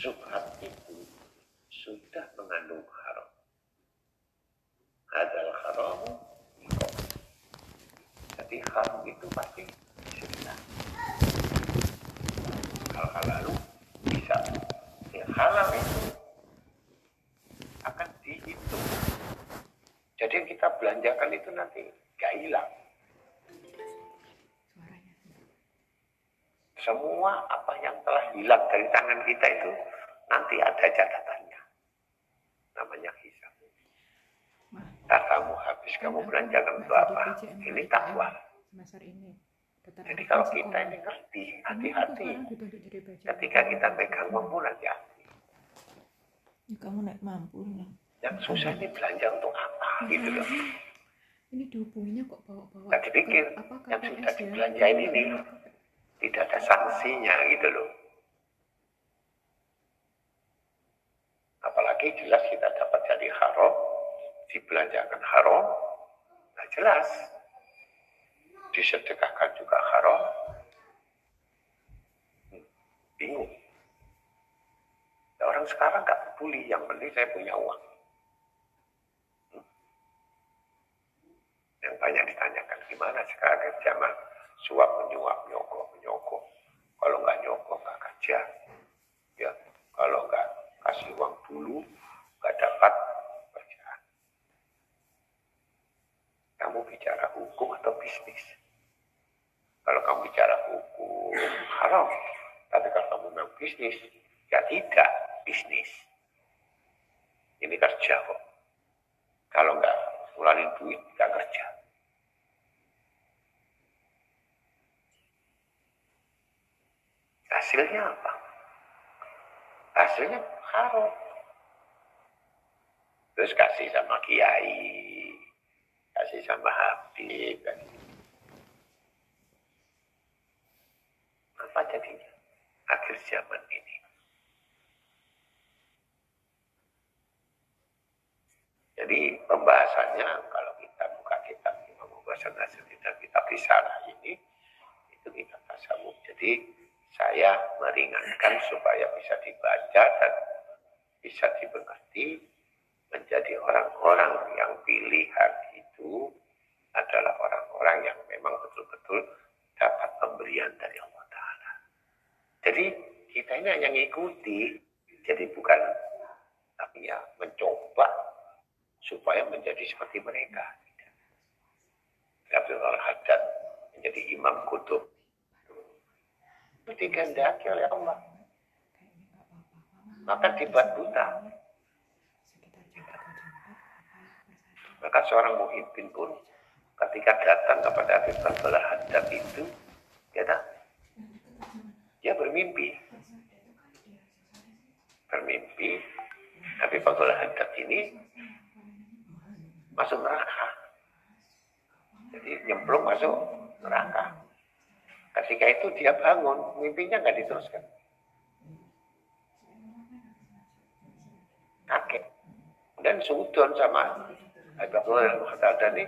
Subhat itu sudah mengandung haram. Hadal haram Jadi haram itu pasti sudah. Hal-hal lalu bisa. Ya, halal itu akan dihitung. Jadi yang kita belanjakan itu nanti gak hilang. Semua apa yang telah hilang dari tangan kita itu nanti ada catatannya. Namanya hisab. Tak kamu habis kamu belanjakan untuk apa? Ini takwa. Jadi kalau kita ini ngerti, hati-hati. Ketika kita pegang mampu nanti hati. Ya, kamu naik mampu nih. Yang susah ini belanja untuk apa gitu loh. Ini dihubunginya kok bawa-bawa. Nggak dipikir, yang sudah ya? dibelanjain ini tidak ada sanksinya gitu loh. Apalagi jelas kita dapat jadi haram, dibelanjakan haram, nah jelas. Disedekahkan juga haram. Hmm, bingung. Nah, orang sekarang nggak peduli, yang penting saya punya uang. Hmm. Yang banyak ditanyakan, gimana sekarang zaman suap menyuap, nyokok menyokok. Kalau nggak nyokok nggak kerja. Ya, kalau nggak kasih uang dulu, nggak dapat kerjaan. Kamu bicara hukum atau bisnis? Kalau kamu bicara hukum, haram. Tapi kalau kamu memang bisnis, ya tidak bisnis. Ini kerja kok. Kalau nggak ngeluarin duit, nggak kerja. Hasilnya apa? Hasilnya haram. Terus kasih sama kiai, kasih sama habib, kasih. Apa jadinya? Akhir zaman ini. Jadi pembahasannya kalau kita buka kitab Mubasan Nasir dan kitab Risalah ini, itu kita tasawuf. Jadi saya meringankan supaya bisa dibaca dan bisa dimengerti menjadi orang-orang yang pilihan itu adalah orang-orang yang memang betul-betul dapat pemberian dari Allah Ta'ala. Jadi kita ini hanya ngikuti, jadi bukan tapi ya mencoba supaya menjadi seperti mereka. Abdul Al-Haddad menjadi imam kutub itu dikehendaki oleh Allah. Maka dibuat buta. Maka seorang muhibbin pun ketika datang kepada Habib Abdul Haddad itu, dia tak, dia bermimpi. Bermimpi, Habib Abdul Haddad ini masuk neraka. Jadi nyemplung masuk neraka. Ketika itu dia bangun, mimpinya nggak diteruskan. Kaget. Dan sudon sama Abdul Haddad ini,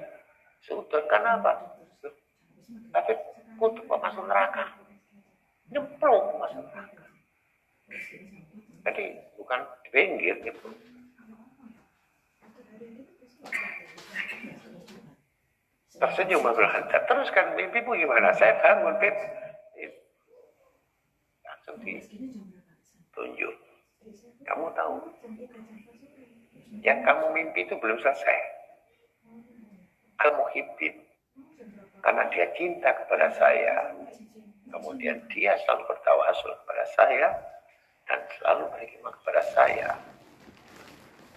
sudon karena apa? Tapi kutub kok masuk neraka. Nyemplung masuk neraka. Jadi bukan di pinggir gitu. Tersenyum Abdul Haddad. Terus kan mimpimu gimana? Saya bangun, Beb. Langsung ditunjuk. Kamu tahu, yang kamu mimpi itu belum selesai. Al-Muhibbin. Karena dia cinta kepada saya. Kemudian dia selalu bertawasul kepada saya. Dan selalu berkhidmat kepada saya.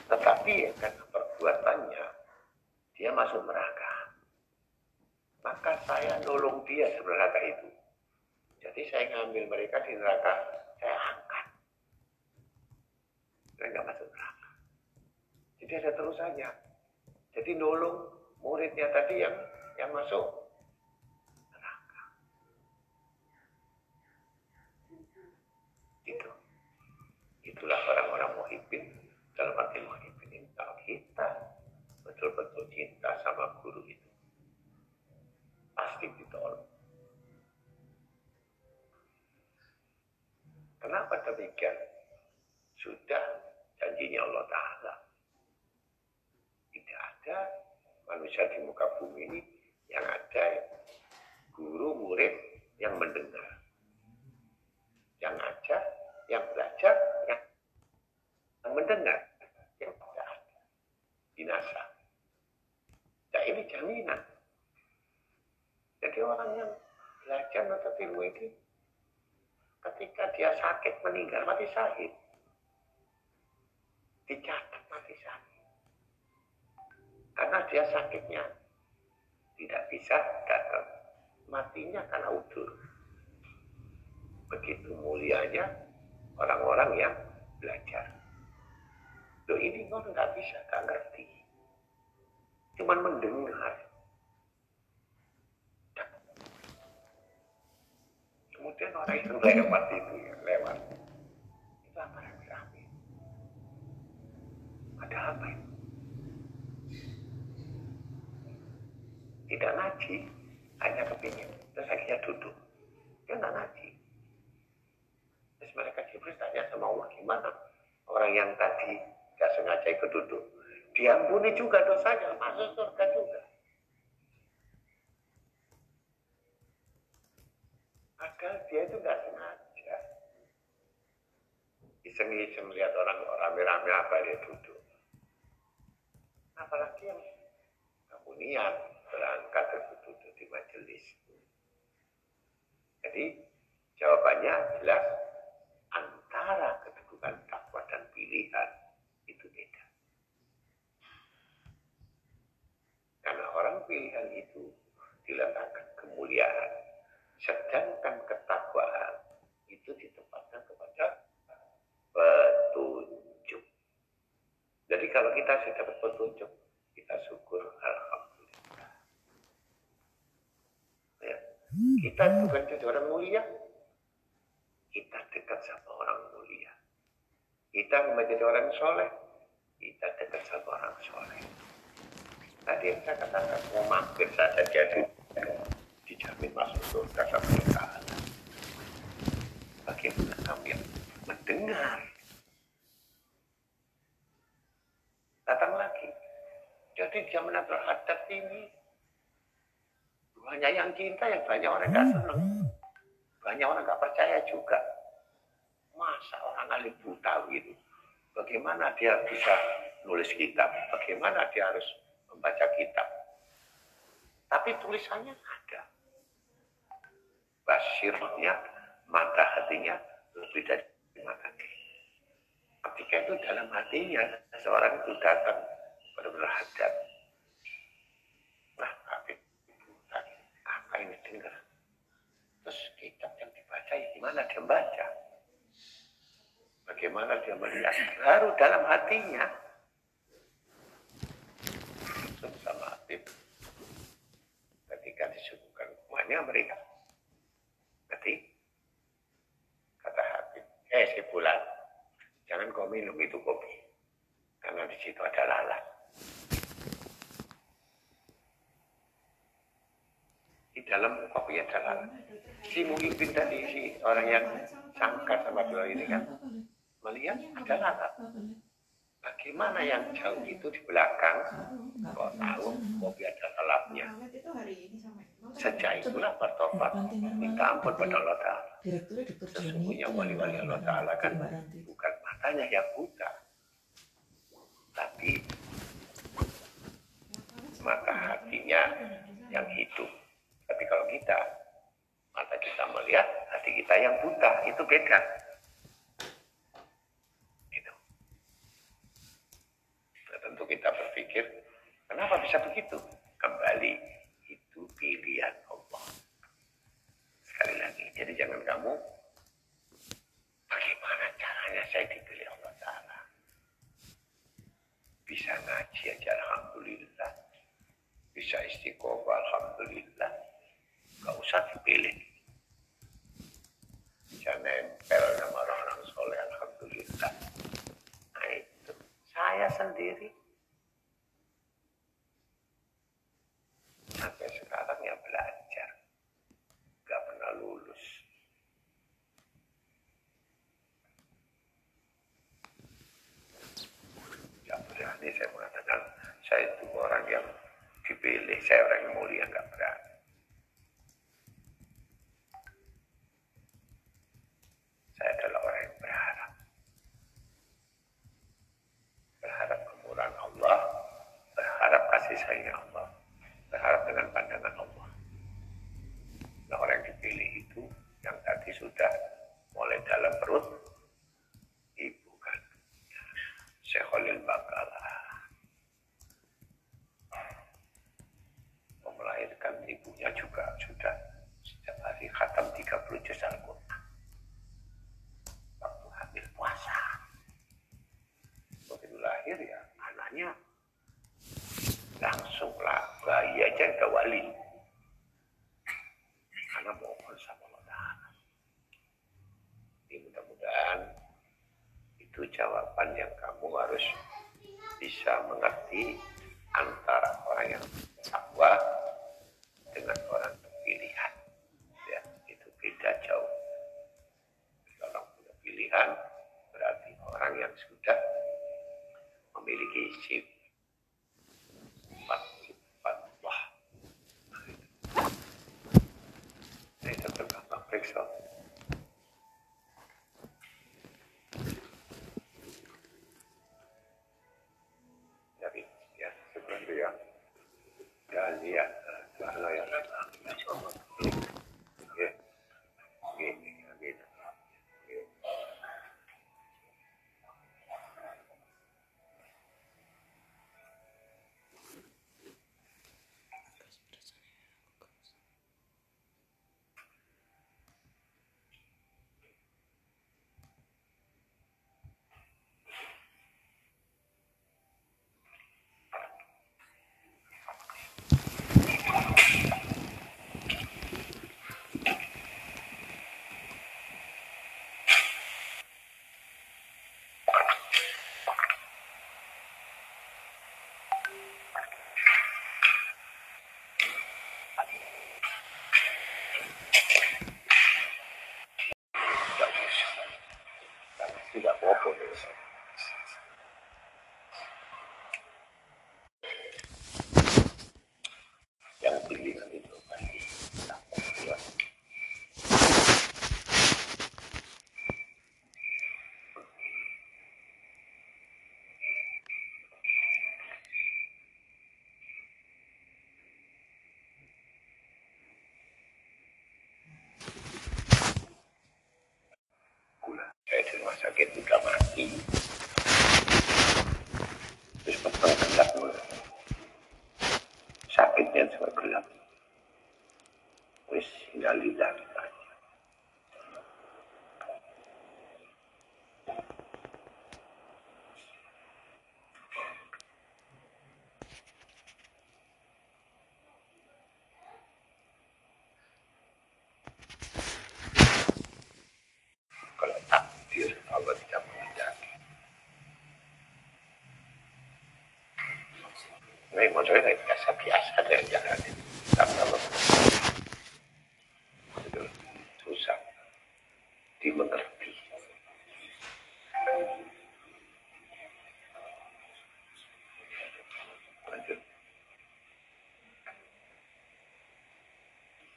Tetapi karena perbuatannya, dia masuk neraka maka saya nolong dia di neraka itu. Jadi saya ngambil mereka di neraka, saya angkat. Saya nggak masuk neraka. Jadi ada terusannya. Jadi nolong muridnya tadi yang yang masuk neraka. Itu. Itulah orang-orang muhibbin. Dalam arti muhibbin ini kalau kita betul-betul cinta sama guru itu pasti ditolong. Kenapa demikian? sudah janjinya Allah Ta'ala. Tidak ada manusia di muka bumi ini yang ada guru murid yang mendengar. Yang ajar, yang belajar, yang, yang mendengar. Yang tidak ada. Binasa. Nah ini jaminan. Jadi orang yang belajar atau ilmu ini ketika dia sakit meninggal mati syahid dicatat mati syahid karena dia sakitnya tidak bisa datang matinya karena udur begitu mulianya orang-orang yang belajar Loh ini kok nggak bisa, nggak ngerti. Cuman mendengar. Kemudian orang yang lewat itu ya, lewat. Itu apa rame-rame? Ada apa ini? Tidak ngaji, hanya kepingin. Terus akhirnya duduk. Dia nggak ngaji. Terus mereka Jibril tanya sama Allah, gimana orang yang tadi nggak sengaja ikut duduk? Diampuni juga dosanya, masuk surga juga. Dia itu nggak sengaja. Iseng-iseng melihat orang rame-rame apa dia duduk. Apalagi yang kamu niat berangkat terus duduk di majelis. Jadi jawabannya jelas antara kedudukan takwa dan pilihan itu beda. Karena orang pilihan itu diletakkan kemuliaan, sedangkan ketakwaan itu ditempatkan kepada petunjuk. Jadi kalau kita sudah dapat petunjuk, kita syukur alhamdulillah. Ya. Kita bukan jadi orang mulia, kita dekat sama orang mulia. Kita menjadi orang soleh, kita dekat sama orang soleh. Tadi yang saya katakan, mau mampir saja jadi dijamin masuk surga sama Allah. Bagaimana kami mendengar? Datang lagi. Jadi zaman terhadap ini, hanya yang cinta yang banyak orang gak senang. Banyak orang gak percaya juga. Masa orang alim buta gitu. Bagaimana dia bisa nulis kitab? Bagaimana dia harus membaca kitab? Tapi tulisannya ada. Basirnya, mata hatinya lebih dari mata Ketika itu dalam hatinya, seorang itu datang benar-benar hadap. Nah, Habib, apa ini dengar? Terus kitab yang dibaca, ya gimana dia baca? Bagaimana dia melihat? Baru dalam hatinya. Sama Habib. Ketika disuguhkan semuanya mereka. Ketik. Kata Habib, eh si bulan, jangan kau minum itu kopi. Karena di situ ada lalat. Di dalam kopi ada lalat. Si Muhyiddin tadi, si orang yang sangka sama beliau ini kan, melihat ada lalat. Bagaimana yang jauh itu di belakang, kok tahu kopi ada lalatnya. Sejak itulah bertobat, minta ampun pada Allah Ta'ala. Sesungguhnya wali-wali Allah Ta'ala kan bukan matanya yang buta, tapi mata hatinya yang hidup. Tapi kalau kita, mata kita melihat, hati kita yang buta, itu beda. Itu. Kita berpikir, kenapa bisa begitu? Kembali, itu pilihan Allah. Sekali lagi, jadi jangan kamu, bagaimana caranya saya dipilih Allah Ta'ala? Bisa ngaji aja, Alhamdulillah. Bisa istiqomah, Alhamdulillah. Gak usah dipilih. Bisa nempel sama orang-orang soleh, Alhamdulillah. Nah itu, saya sendiri. Sampai sekarang ya belajar. Gak pernah lulus. ini saya mengatakan saya itu orang yang dipilih, saya orang yang mulia nggak berani. Saya adalah orang yang berharap. Berharap kemurahan Allah, berharap kasih sayang Allah, berharap dengan pandangan Allah. Nah orang yang dipilih itu yang tadi sudah mulai dalam perut ibu kandungnya Syekh Khalil Bakalah melahirkan ibunya juga sudah setiap hari khatam 30 juz Al-Quran aja udah wali karena mohon sama Allah ini mudah-mudahan itu jawaban yang kamu harus bisa mengerti antara orang yang takwa dengan orang pilihan. Ya, itu beda jauh. Kalau punya pilihan berarti orang yang sudah memiliki sifat up. Ini modelnya kayak biasa-biasa dari jalan ini. Tapi itu susah dimengerti. Lanjut.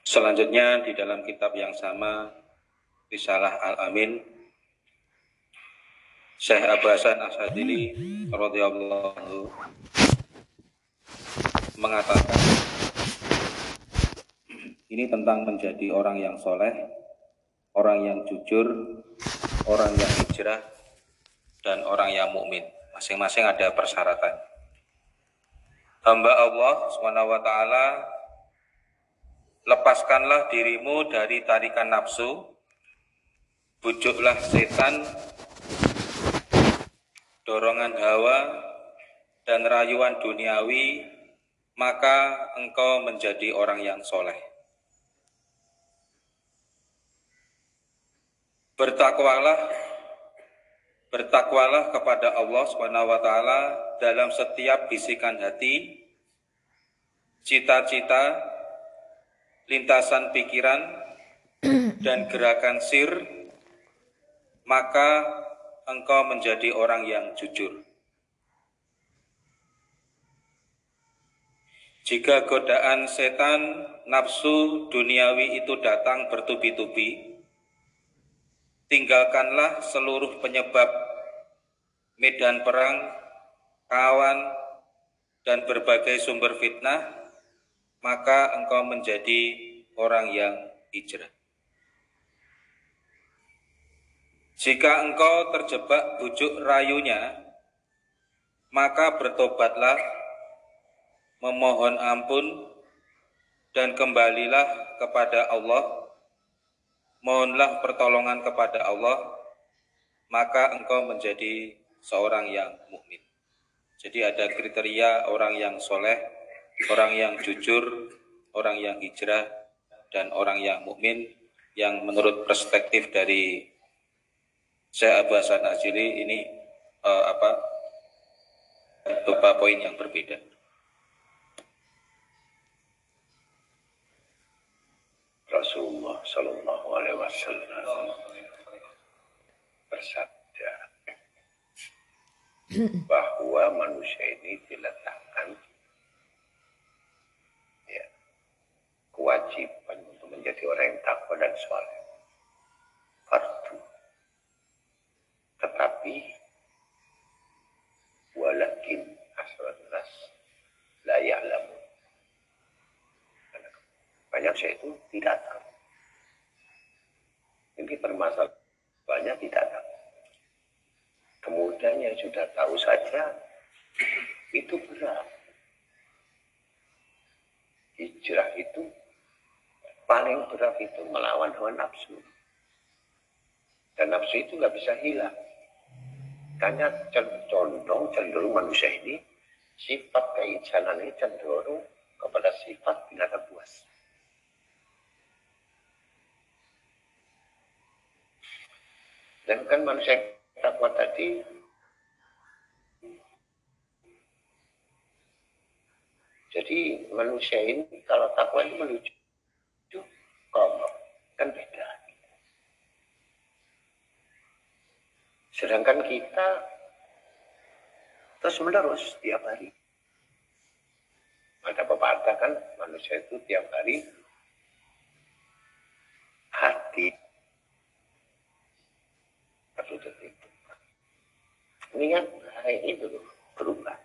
Selanjutnya di dalam kitab yang sama Risalah Al-Amin Syekh Abu Hasan Asadili radhiyallahu mengatakan ini tentang menjadi orang yang soleh, orang yang jujur, orang yang hijrah, dan orang yang mukmin. Masing-masing ada persyaratan. Hamba Allah taala lepaskanlah dirimu dari tarikan nafsu, bujuklah setan, dorongan hawa, dan rayuan duniawi, maka engkau menjadi orang yang soleh. Bertakwalah, bertakwalah kepada Allah Subhanahu wa taala dalam setiap bisikan hati, cita-cita, lintasan pikiran dan gerakan sir, maka engkau menjadi orang yang jujur. Jika godaan setan, nafsu duniawi itu datang bertubi-tubi, tinggalkanlah seluruh penyebab medan perang, kawan, dan berbagai sumber fitnah, maka engkau menjadi orang yang hijrah. Jika engkau terjebak bujuk rayunya, maka bertobatlah, memohon ampun, dan kembalilah kepada Allah. Mohonlah pertolongan kepada Allah, maka engkau menjadi seorang yang mukmin. Jadi ada kriteria orang yang soleh, orang yang jujur, orang yang hijrah, dan orang yang mukmin yang menurut perspektif dari saya Abu Hasan Azili ini uh, apa beberapa poin yang berbeda. Rasulullah Shallallahu Alaihi Wasallam bersabda bahwa manusia ini diletakkan ya, kewajiban untuk menjadi orang yang takwa dan soleh. Fardu tetapi walakin asrat nas la ya'lamu. Banyak saya itu tidak tahu. Ini permasalahan banyak tidak tahu. Kemudian yang sudah tahu saja itu berat. Hijrah itu paling berat itu melawan hawa nafsu. Dan nafsu itu nggak bisa hilang. Makanya condong cenderung manusia ini sifat keijanan ini cenderung kepada sifat binatang buas. Dan kan manusia takwa tadi Jadi manusia ini kalau takwa ini menuju kelompok kan beda. Sedangkan kita terus menerus tiap hari. Ada pepatah kan manusia itu tiap hari hati satu detik. Ini kan hari itu berubah.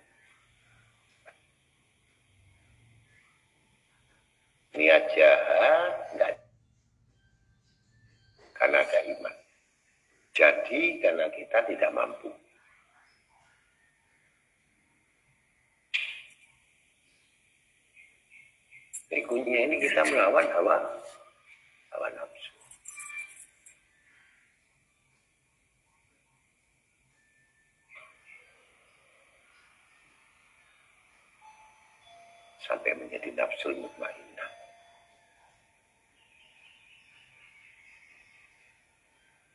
Niat jahat enggak karena ada iman. Jadi karena kita tidak mampu. Berikutnya ini kita melawan hawa hawa nafsu. Sampai menjadi nafsu mutmainnah.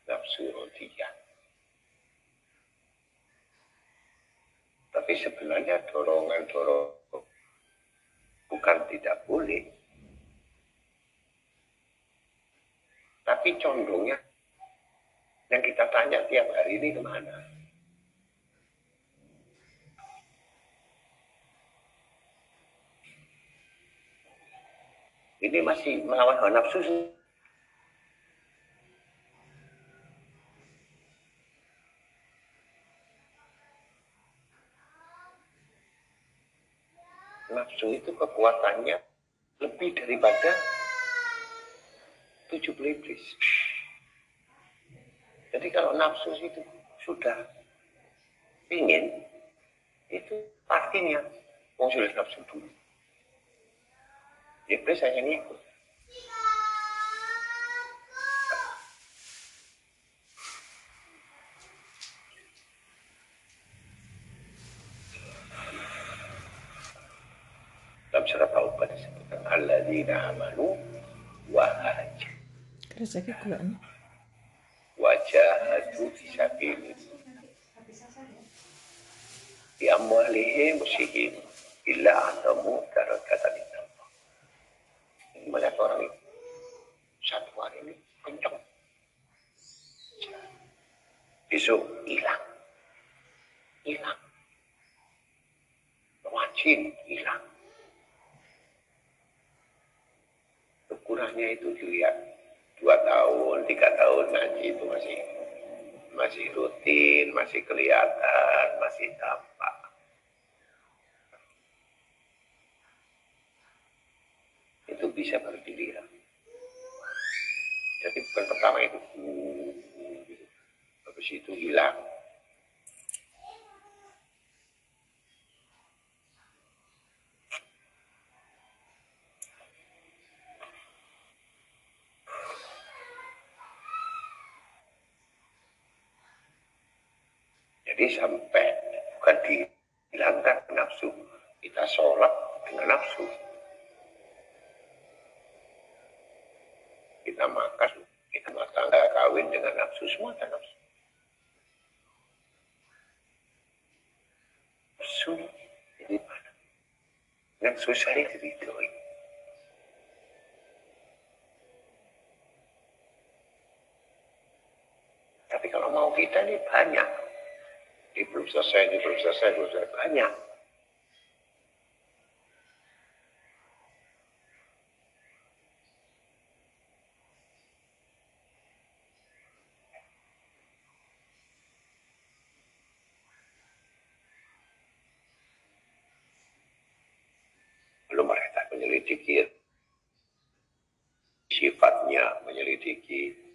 nafsu rodiyah. Tapi sebenarnya dorongan-dorongan bukan tidak boleh. Tapi condongnya yang kita tanya tiap hari ini ke mana? Ini masih melawan hawa nafsu nafsu itu kekuatannya lebih daripada tujuh iblis. Jadi kalau nafsu itu sudah ingin, itu mau sudah nafsu dulu. Dalam surat Taubah disebutkan alladzina amanu wa hajah Rezeki kulon. wajahadu fi sabilillah bi amwalihim musihim illa antamu darakatan Allah melihat orang itu. Satu hari ini kenceng. Besok hilang. Hilang. Wajin hilang. Ukurannya itu dilihat dua tahun tiga tahun ngaji itu masih masih rutin masih kelihatan masih tampak Itu bisa berdiri ya. Jadi bukan pertama itu, habis itu hilang. Jadi sampai bukan dihilangkan nafsu, kita sholat dengan nafsu. Kita makan, kita makan kawin semua ada nafsu. Nafsu ini mana? Yang susah itu diridhoi. Tapi kalau mau kita ini banyak ini belum selesai, ini belum selesai, belum selesai. Banyak. Belum mereka menyelidiki sifatnya, menyelidiki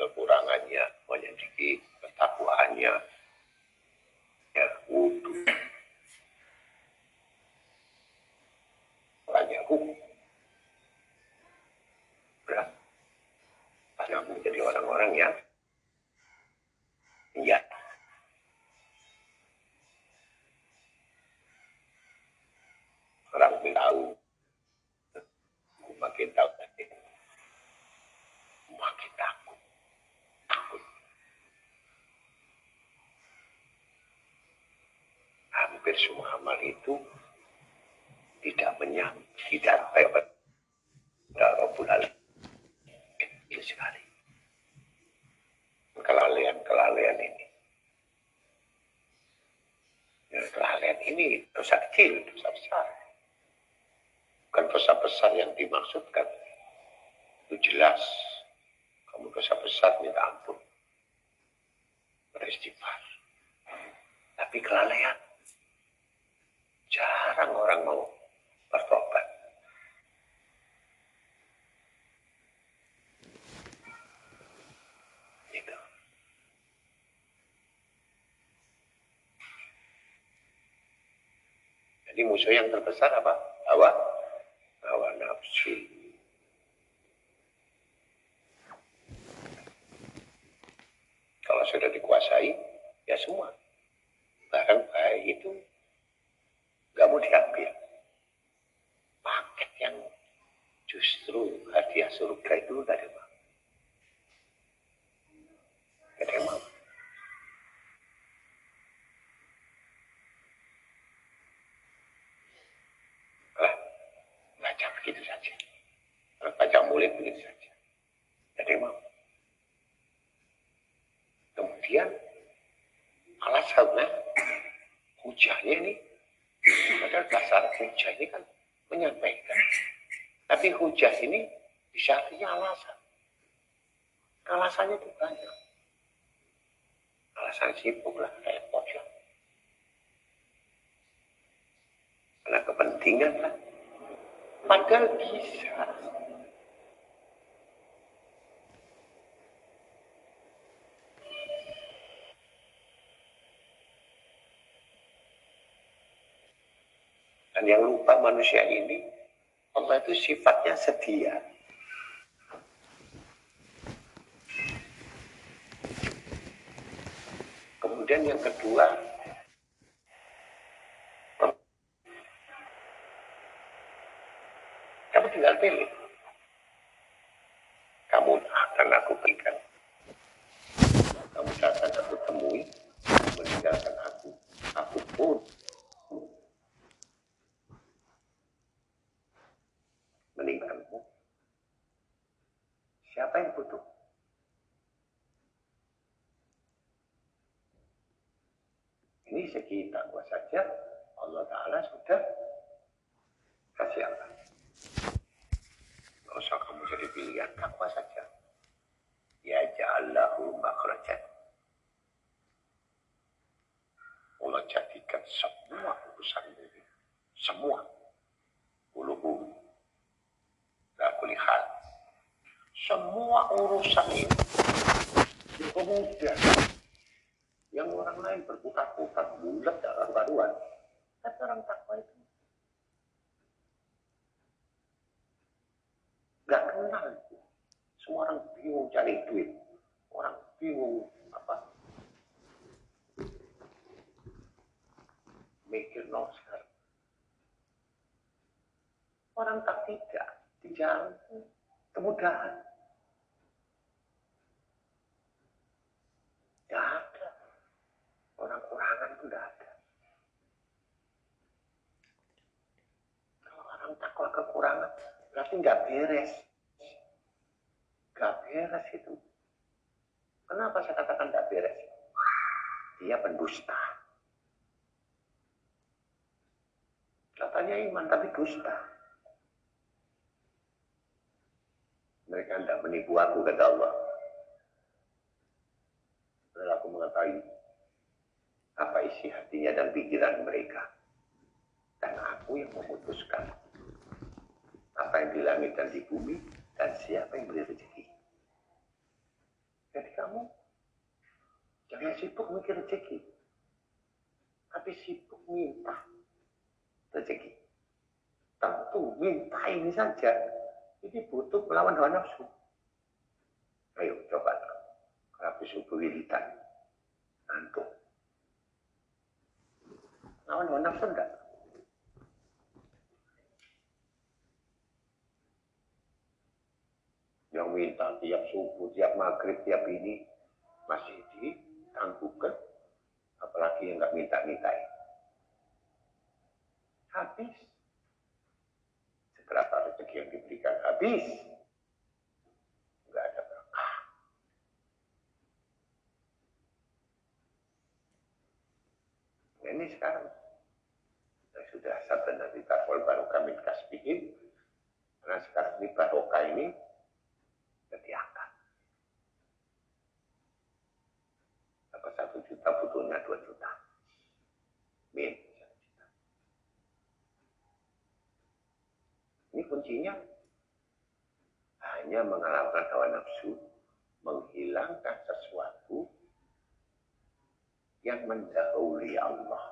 kekurangannya, menyediki ketakwaannya, ya wudhu. Banyak hukum. Berat. Banyak orang-orang yang ya orang tahu. Makin tahu makin takut. Takut. Hampir semua amal itu tidak menyam tidak lewat. Rabbul Alamin kecil sekali kelalaian-kelalaian ini. Ya, kelalaian ini dosa kecil dosa besar. Bukan dosa besar yang dimaksudkan. Itu jelas. Kamu dosa besar minta ampun. Beristighfar. Tapi kelalaian jarang orang mau bertobat gitu jadi musuh yang terbesar apa? Hawa hawa nafsu kalau sudah dikuasai ya semua bahkan baik itu nggak mau diambil paket yang justru hadiah surga itu gak ada mau gak ada yang mau lah baca begitu saja baca mulut begitu saja gak ada yang mau kemudian alasannya hujahnya ini padahal dasar hujah ini kan menyampaikan. Tapi hujah ini bisa artinya alasan. Alasannya itu banyak. Alasan sibuk lah repot lah. Karena kepentingan lah. Padahal bisa Dan yang lupa manusia ini, Allah itu sifatnya setia. Kemudian yang kedua, kamu tinggal pilih. Kamu akan aku berikan. Kamu akan aku temui, meninggalkan aku. Aku pun meninggalkanmu. Siapa yang butuh? Ini segi takwa saja Allah Ta'ala sudah Kasih Allah. Gak usah kamu jadi pilihan, takwa saja. Ya ja'allahu makhrajan. Allah jadikan semua urusan ini. Semua. Uluhu. La kulli hal. Semua urusan ini. Kemudian yang berputar-putar bulat dalam baruan. Tapi orang takwa itu nggak kenal itu. Semua orang bingung cari duit. Orang bingung apa? Mikir noser. Orang tak tidak di jalan itu kemudahan. Tidak ada. Orang kurangan itu tidak ada. Kalau orang takwa kekurangan, berarti nggak beres. Nggak beres itu. Kenapa saya katakan nggak beres? Dia pendusta. Katanya iman tapi dusta. Mereka tidak menipu aku kata Allah. Lalu aku mengetahui apa isi hatinya dan pikiran mereka. Dan aku yang memutuskan apa yang di langit dan di bumi dan siapa yang beri rezeki. Jadi kamu jangan sibuk mikir rezeki. Tapi sibuk minta rezeki. Tentu minta ini saja. Ini butuh melawan hawa nafsu. Ayo coba. Habis subuh wiridan. Ngantuk. Lawan hawa nafsu enggak? Yang minta tiap subuh, tiap maghrib, tiap ini masih ditangguhkan. Apalagi yang nggak minta-mintain. Habis. Seberapa rezeki yang diberikan habis. Nggak ada berkah. Ini sekarang yang sudah satu nanti takwal baru kami kasbihin. Karena sekarang ini barokah ini sudah diangkat. Apa satu juta butuhnya dua juta. Min. Ini kuncinya hanya mengalahkan hawa nafsu, menghilangkan sesuatu yang mendahului Allah.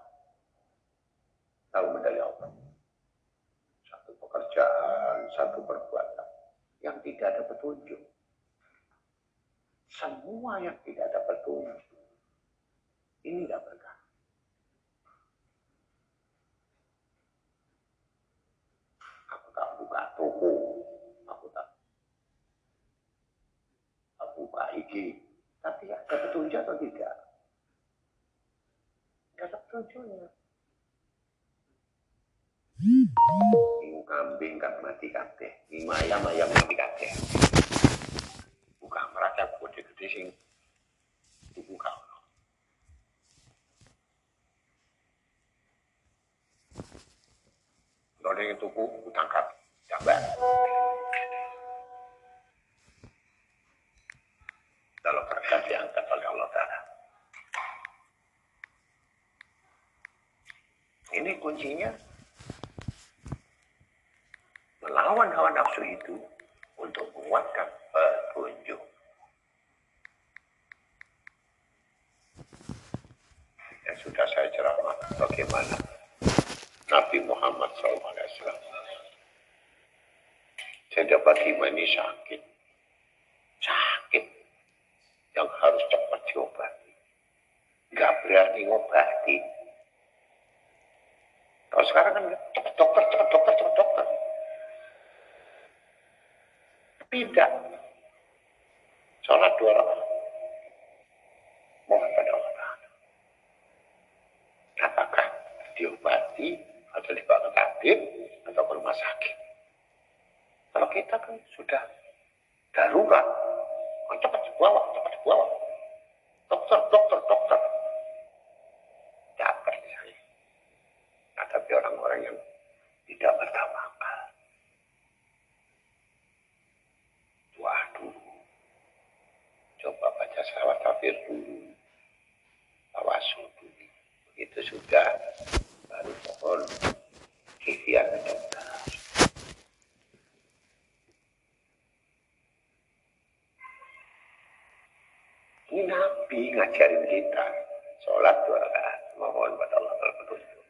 Tahu mendahului Allah? Satu pekerjaan, satu perbuatan yang tidak ada petunjuk. Semua yang tidak ada petunjuk. Ini tidak berkah. Aku tak buka toko. Aku tak, tak buka IG. Tapi ada petunjuk atau tidak? Tidak ada petunjuknya. Ini kambing kan mati kabeh. Ini ayam ayam mati kabeh. Buka mereka gede-gede sing dibuka. Kalau yang tuku, tangkap. Jambat. Kalau berkat diangkat oleh Allah Ta'ala. Ini kuncinya melawan hawa nafsu itu untuk menguatkan petunjuk. Yang sudah saya ceramah bagaimana Nabi Muhammad SAW. Saya dapat ini sakit. Sakit. Yang harus cepat diobati. Gak berani ngobati. Kalau sekarang kan cepat dokter, cepat dokter, cepat dokter. Tidak. Sholat dua rakaat. Mohon pada Allah. Apakah diobati dibawa ke tabib atau ke rumah sakit? Kalau kita kan sudah darurat. Oh, cepat dibawa, cepat dibawa. Dokter, dokter, dokter. Capek saya. Nah, tapi orang-orang yang tidak bertawakal ngajarin kita sholat dua rakaat mohon pada Allah Taala petunjuk.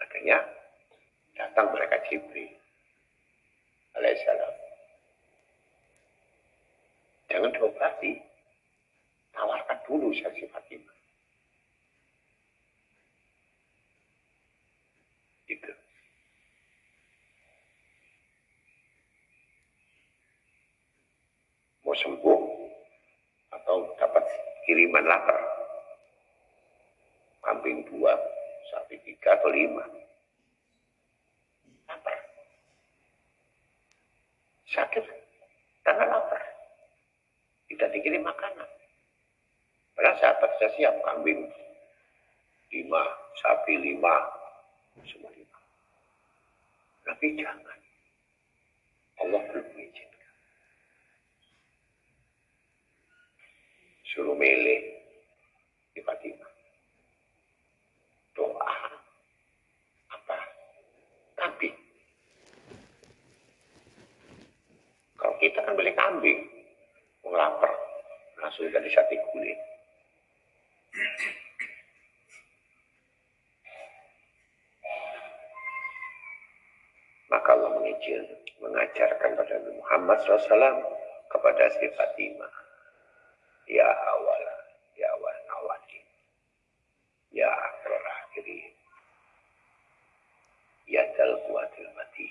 Akhirnya datang mereka Jibril alaihissalam. Jangan diobati, tawarkan dulu saksi Fatimah. Gitu. Mau sembuh atau dapat kiriman lapar. Kambing dua, sapi tiga atau lima. Lapar. Sakit karena lapar. Tidak dikirim makanan. Padahal sahabat saya siap kambing lima, sapi lima, semua lima. Tapi jangan. Allah belum mengizinkan. Suruh milih di Fatimah. Doa apa? Kambing. Kalau kita kan beli kambing, mau lapar, langsung dikasih sate kulit. Maka Allah mengijil, mengajarkan pada Nabi Muhammad SAW kepada si Fatimah. Ya awal, ya awal awali, ya akhir akhirin, ya dal kuatil mati,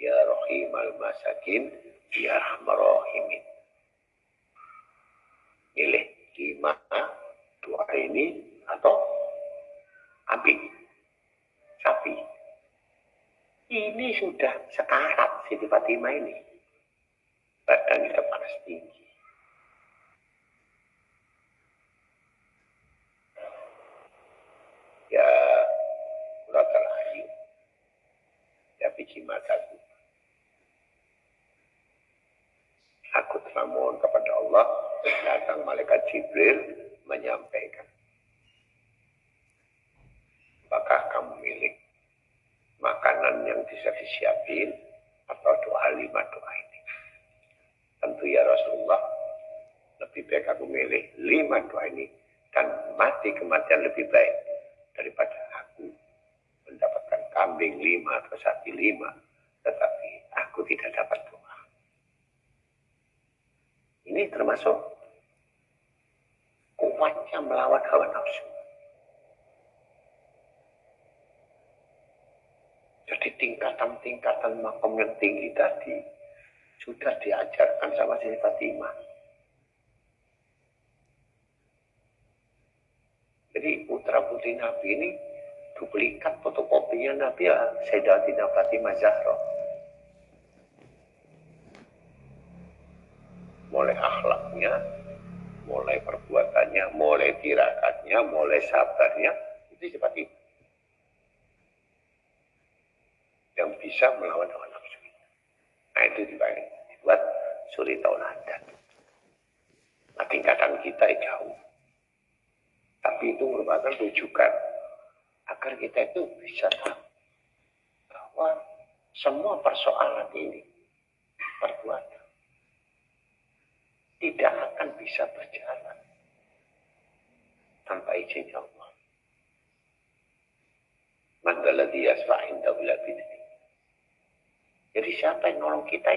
ya rahim al masakin, ya rahmar rahimin. Milih lima dua ini atau kambing, sapi. Ini sudah sekarat Siti Fatimah ini. Badannya sudah panas tinggi. Ya, Muratal Ayu. Ya, biji mataku. Aku telah mohon kepada Allah, datang malaikat Jibril menyampaikan. Apakah kamu milik makanan yang bisa disiapin baik aku milih lima doa ini dan mati kematian lebih baik daripada aku mendapatkan kambing lima atau sapi lima, tetapi aku tidak dapat doa. Ini termasuk kuatnya melawan hawa nafsu. Jadi tingkatan-tingkatan makom yang tinggi tadi sudah diajarkan sama Siti Fatimah. Jadi putra putri Nabi ini duplikat fotokopinya Nabi ya Sayyidatina Fatimah Zahra. Mulai akhlaknya, mulai perbuatannya, mulai tirakatnya, mulai sabarnya, itu seperti yang bisa melawan hawa nafsu. Nah itu dibuat suri tauladan. Nah tingkatan kita jauh. Tapi itu merupakan rujukan agar kita itu bisa tahu bahwa semua persoalan ini perbuatan tidak akan bisa berjalan tanpa izin Allah. Mandaladi yasfa'in daulah bidni. Jadi siapa yang nolong kita?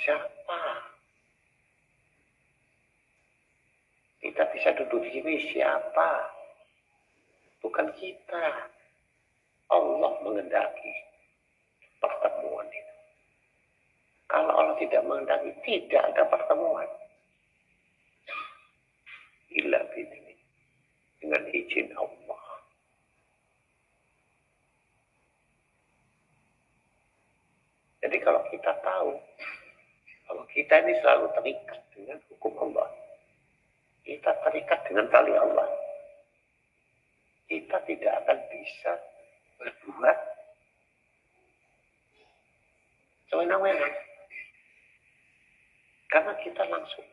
Siapa? Kita bisa duduk di sini siapa? Bukan kita. Allah mengendaki pertemuan itu. Kalau Allah tidak mengendaki, tidak ada pertemuan. Illa bidni. Dengan izin Allah. Jadi kalau kita tahu, kalau kita ini selalu terikat dengan hukum Allah, kita terikat dengan tali Allah, kita tidak akan bisa berbuat sewenang-wenang. Karena kita langsung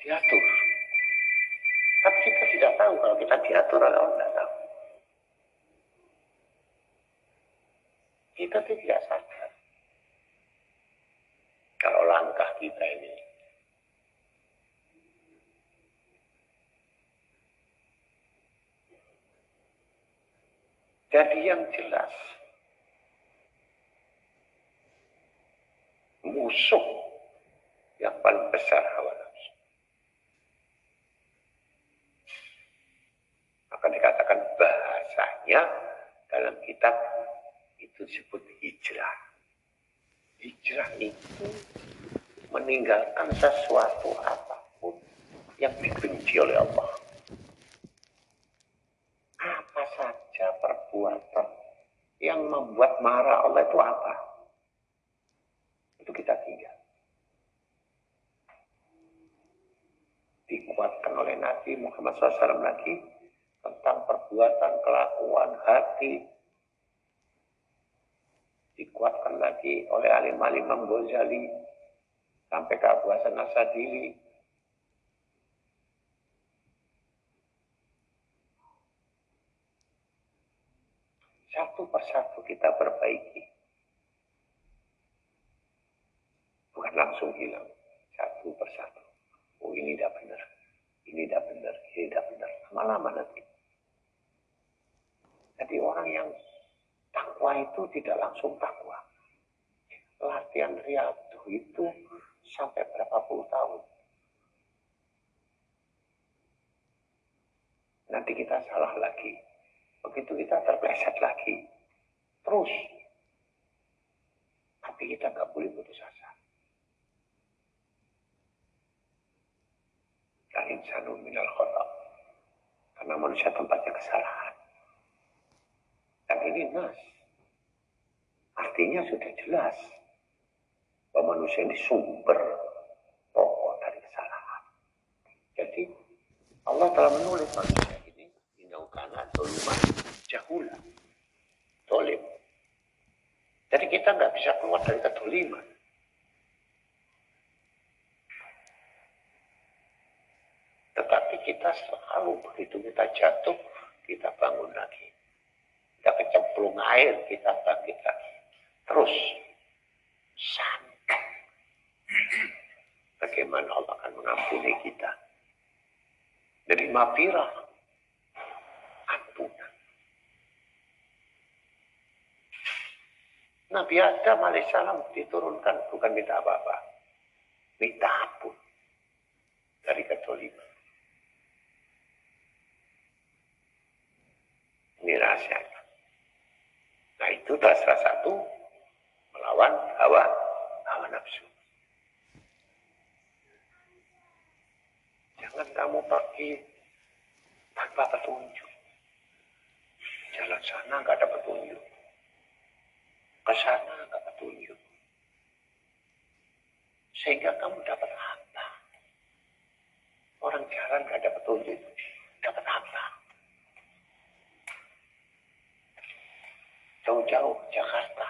diatur. Tapi kita tidak tahu kalau kita diatur oleh Allah. Tidak tahu. Kita tidak sadar. Kalau langkah kita ini. Jadi yang jelas, musuh yang paling besar hawa nafsu. Maka dikatakan bahasanya dalam kitab itu disebut hijrah. Hijrah itu meninggalkan sesuatu apa pun yang dibenci oleh Allah. Apa saja perbuatan yang membuat marah Allah itu apa? Itu kita tinggal. Dikuatkan oleh Nabi Muhammad SAW lagi tentang perbuatan, kelakuan, hati. Dikuatkan lagi oleh alim-alim Ghazali sampai ke Abu Hasan Asadili. Satu persatu kita perbaiki. Bukan langsung hilang. Satu persatu. Oh ini tidak benar. Ini tidak benar. Ini tidak benar. Lama-lama nanti. Jadi orang yang takwa itu tidak langsung takwa. Latihan riadu itu sampai berapa puluh tahun. Nanti kita salah lagi. Begitu kita terpleset lagi. Terus. Tapi kita nggak boleh putus asa. Dan insanu minal khotak. Karena manusia tempatnya kesalahan. Dan ini nas. Artinya sudah jelas bahwa manusia ini sumber pokok dari kesalahan. Jadi Allah telah menulis manusia ini inaukana doluman jahula. Dolim. Jadi kita nggak bisa keluar dari kedoliman. Tetapi kita selalu begitu kita jatuh, kita bangun lagi. Kita kecemplung air, kita lagi. Terus sampai bagaimana Allah akan mengampuni kita. Dari mafirah, ampunan. Nabi Adam alaihissalam diturunkan bukan minta apa-apa. Minta ampun dari kedoliman. Ini rahasianya. Salah satu melawan hawa hawa nafsu. Jangan kamu pergi tanpa petunjuk. Jalan sana nggak ada petunjuk. Ke sana nggak petunjuk. Sehingga kamu dapat apa? Orang jalan nggak ada petunjuk. Dapat apa? Jauh-jauh Jakarta.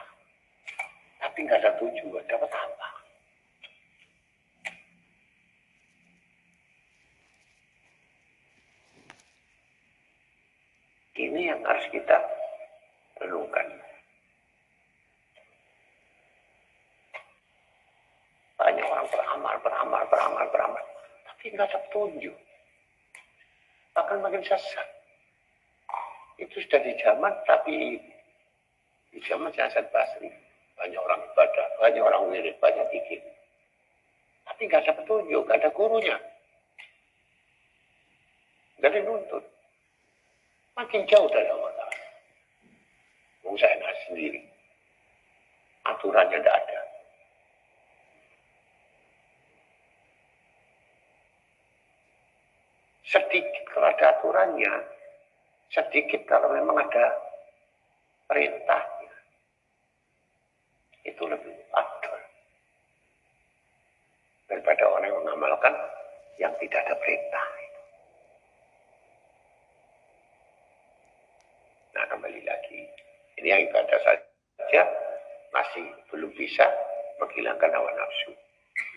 Tapi nggak ada tujuan. Dapat apa? Ini yang harus kita renungkan. Banyak orang beramal, beramal, beramal, beramal. Tapi nggak ada petunjuk. Bahkan makin sesat. Itu sudah di zaman, tapi zaman Hasan Basri. Banyak orang ibadah, banyak orang wirid, banyak dikit. Tapi nggak ada petunjuk, nggak ada gurunya. Nggak ada nuntut. Makin jauh dari Allah Ta'ala. Mau saya enak sendiri. Aturannya tidak ada. Sedikit kalau ada aturannya, sedikit kalau memang ada perintahnya. Itu lebih adil. Daripada orang yang mengamalkan yang tidak ada perintah. Nah kembali lagi, ini yang ibadah saja masih belum bisa menghilangkan hawa nafsu.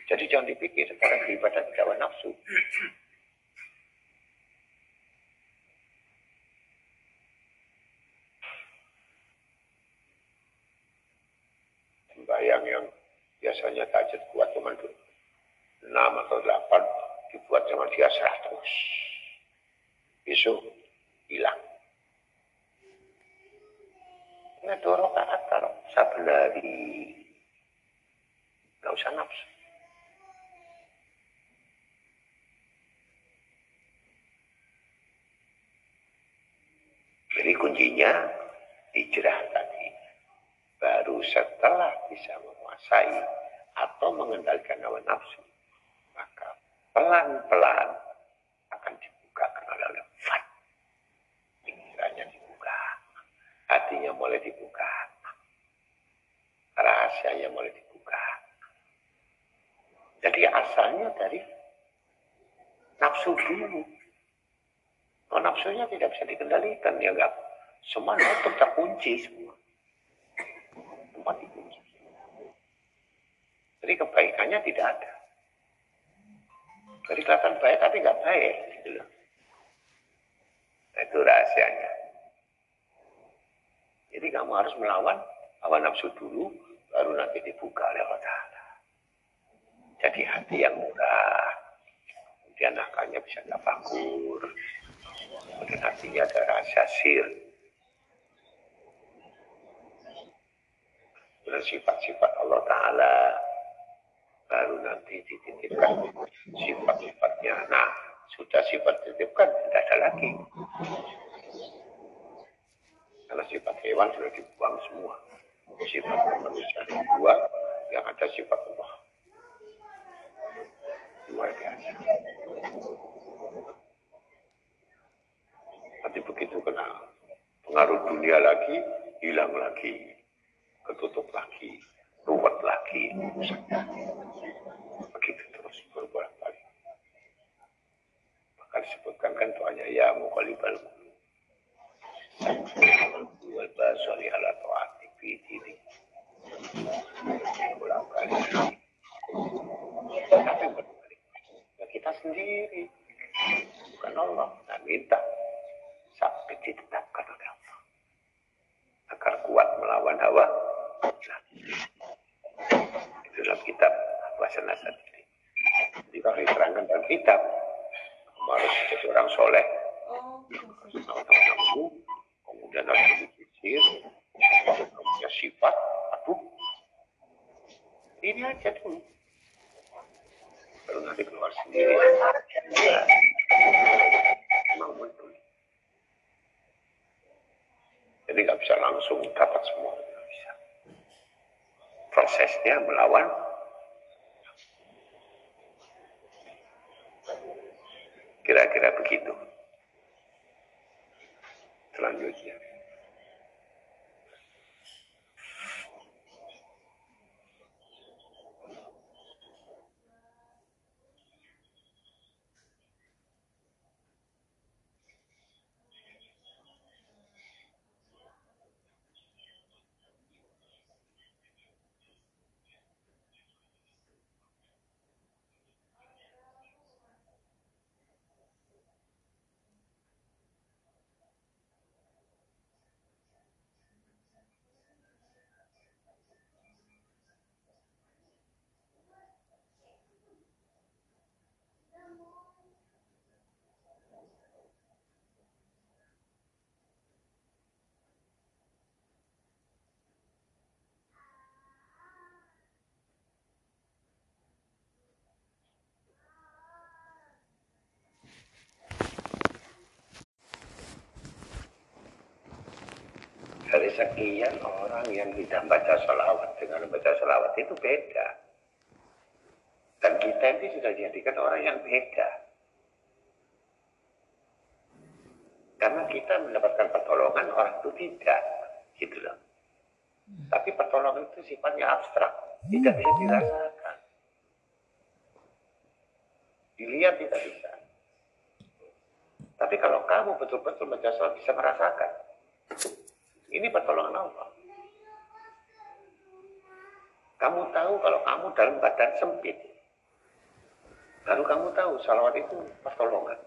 Jadi jangan dipikir sekarang beribadah tidak hawa nafsu. Sembayang yang biasanya tahajud kuat cuma enam atau delapan dibuat sama dia seratus. Besok hilang. Nah, dua rakaat kalau saben hari. Gak usah nafsu. Jadi kuncinya hijrah tadi. Baru setelah bisa menguasai atau mengendalikan hawa nafsu, maka pelan-pelan akan dibuka karena lewat. Pikirannya dibuka, hatinya mulai dibuka, rahasianya mulai dibuka. Jadi asalnya dari nafsu dulu. Oh, nafsunya tidak bisa dikendalikan, ya enggak. Semua nutup terkunci semua. Tempat dikunci. Jadi kebaikannya tidak ada. Jadi kelihatan baik tapi nggak baik. Gitu loh. Nah, itu rahasianya. Jadi kamu harus melawan hawa nafsu dulu, baru nanti dibuka oleh Allah Ta'ala. Jadi hati yang murah, kemudian akalnya bisa tafakur, kemudian hatinya ada rasa sir. Kemudian sifat-sifat Allah Ta'ala, baru nanti dititipkan sifat-sifatnya. Nah, sudah sifat dititipkan, tidak ada lagi. Karena sifat hewan sudah dibuang semua. Sifat manusia dibuang, yang ada sifat Allah. Luar biasa. Nanti begitu kena pengaruh dunia lagi, hilang lagi, ketutup lagi, lagi, begitu terus berbolak-balik. Maka disebutkan kan doanya ya mukalibal wal basari ala ta'ati fi dini. Bolak-balik. Tapi berbalik. Ya kita sendiri. Bukan Allah. Nah, minta sampai ditetapkan oleh Allah. Agar kuat melawan hawa. Itu dalam kitab bahasa nasad ini. Jadi kalau diterangkan dalam kitab, harus jadi orang soleh. Nafsu, kemudian harus berpikir, punya sifat, aduh. Ini aja dulu. Baru nanti keluar sendiri. Nah, memang betul. Jadi nggak bisa langsung dapat semua. Prosesnya melawan kira-kira begitu. Selanjutnya. dari sekian orang yang tidak baca salawat dengan baca salawat itu beda. Dan kita ini sudah dijadikan orang yang beda. Karena kita mendapatkan pertolongan, orang itu tidak. Gitu loh. Tapi pertolongan itu sifatnya abstrak. Tidak bisa dirasakan. Dilihat tidak bisa. Tapi kalau kamu betul-betul salawat bisa merasakan. Ini pertolongan Allah. Kamu tahu kalau kamu dalam badan sempit. Baru kamu tahu salawat itu pertolongan.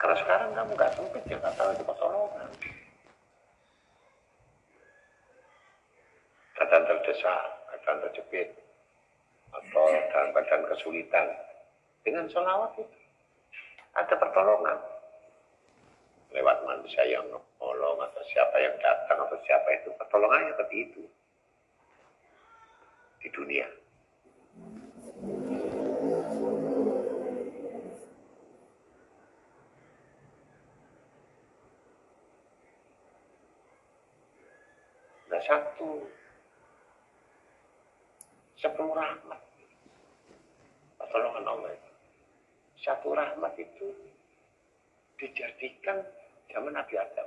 Kalau sekarang kamu nggak sempit, ya nggak tahu itu pertolongan. Keadaan terdesak, keadaan terjepit, atau dalam keadaan kesulitan. Dengan sholawat itu ada pertolongan. Lewat manusia yang nolong atau siapa yang datang atau siapa itu? Pertolongannya seperti itu. Di dunia. Nah satu. Sepuluh rahmat. Pertolongan Allah. Satu rahmat itu dijadikan zaman Nabi Adam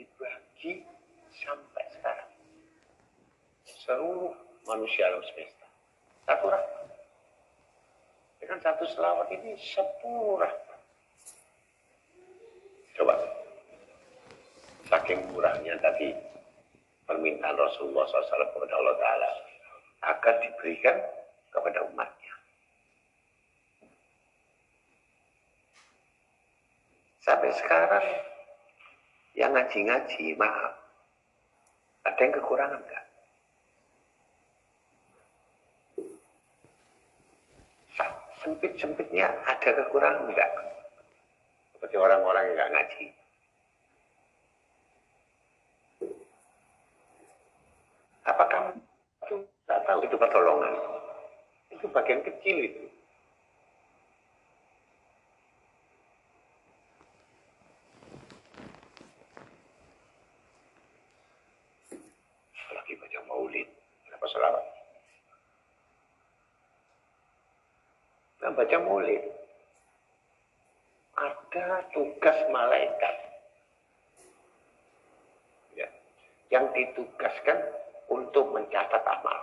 dibagi sampai sekarang. Seluruh manusia alam semesta. Satu rahmat. Dengan satu selawat ini sepuluh rahmat. Coba. Saking murahnya tadi permintaan Rasulullah SAW kepada Allah Ta'ala akan diberikan kepada umatnya. Sampai sekarang yang ngaji-ngaji, maaf, ada yang kekurangan enggak? Sempit-sempitnya ada kekurangan enggak? Seperti orang-orang yang enggak ngaji. Apa kamu itu tak tahu itu pertolongan? Itu bagian kecil itu. Lagi baca maulid, berapa selawat? Nah, baca maulid. Ada tugas malaikat. Ya. Yang ditugaskan untuk mencatat amal.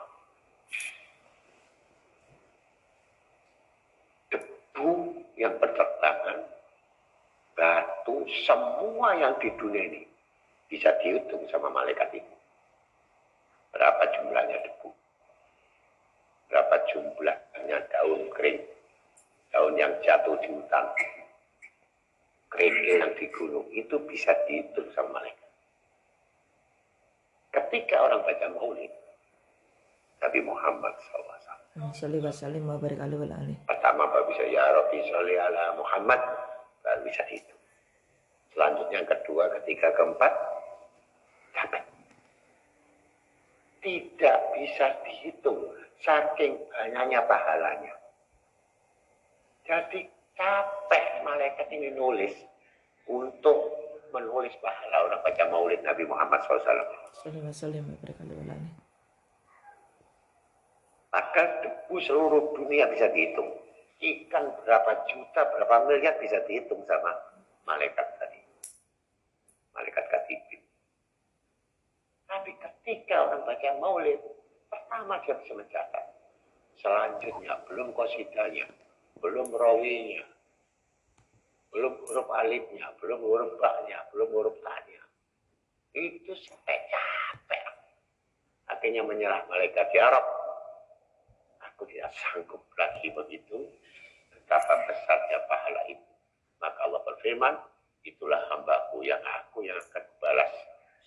Debu yang berterbangan, batu, semua yang di dunia ini bisa dihitung sama malaikat itu. Berapa jumlahnya debu? Berapa jumlahnya daun kering? Daun yang jatuh di hutan? Kerikil yang di gunung. Itu bisa dihitung sama malaikat ketika orang baca maulid Nabi Muhammad SAW Salli wa barik alaihi pertama baru bisa ya Rabbi sholli ala Muhammad. Baru bisa itu selanjutnya yang kedua ketiga keempat capek tidak bisa dihitung saking banyaknya pahalanya jadi capek malaikat ini nulis untuk menulis pahala orang baca maulid Nabi Muhammad SAW maka debu seluruh dunia bisa dihitung. Ikan berapa juta, berapa miliar bisa dihitung sama malaikat tadi. Malaikat katibin. Tapi ketika orang baca maulid, pertama dia bisa mencatat. Selanjutnya, belum kosidanya, belum rawinya, belum huruf alifnya, belum huruf baknya, belum huruf tanya. Itu sampai capek. Akhirnya menyerah malaikat ya Rabb, aku tidak sanggup lagi begitu betapa besarnya pahala itu maka Allah berfirman itulah hambaku yang aku yang akan balas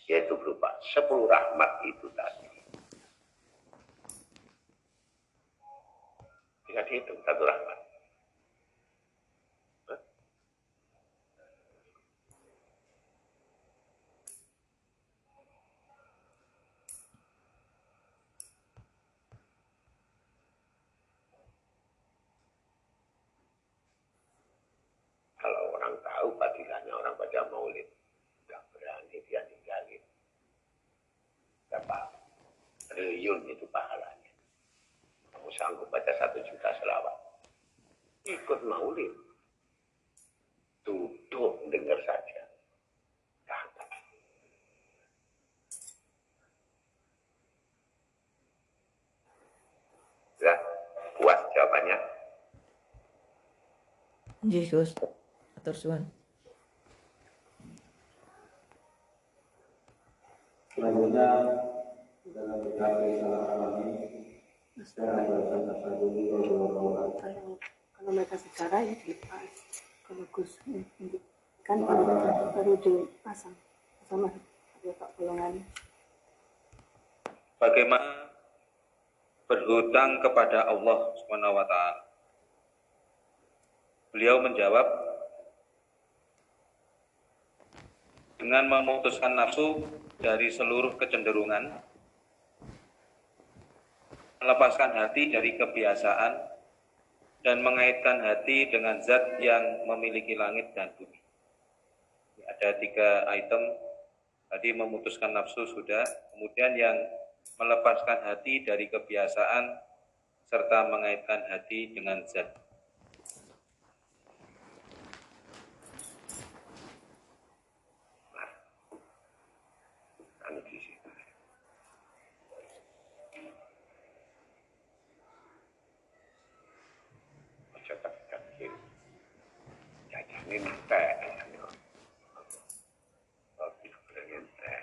yaitu berupa sepuluh rahmat itu tadi. Tidak dihitung satu rahmat Hah? Kalau orang tahu fadilahnya orang baca maulid, nggak berani dia ninggalin. Berapa triliun itu pahalanya. Kamu sanggup baca satu juta selawat. Ikut maulid. Duduk dengar saja. Sudah puas jawabannya? Nggih, Gus. Atur suwun. Selanjutnya kita akan berkali salah lagi. Sekarang berkata satu kalau mereka secara ya dilepas kalau Gus eh, kan baru, baru dipasang sama ada pak golongan Bagaimana berhutang kepada Allah Subhanahu wa taala. Beliau menjawab dengan memutuskan nafsu dari seluruh kecenderungan, melepaskan hati dari kebiasaan, dan mengaitkan hati dengan zat yang memiliki langit dan bumi. Ada tiga item, tadi memutuskan nafsu sudah, kemudian yang melepaskan hati dari kebiasaan, serta mengaitkan hati dengan zat. anu di situ. Ojo tekan kiri. Jajane entek. Oh, pikiran entek.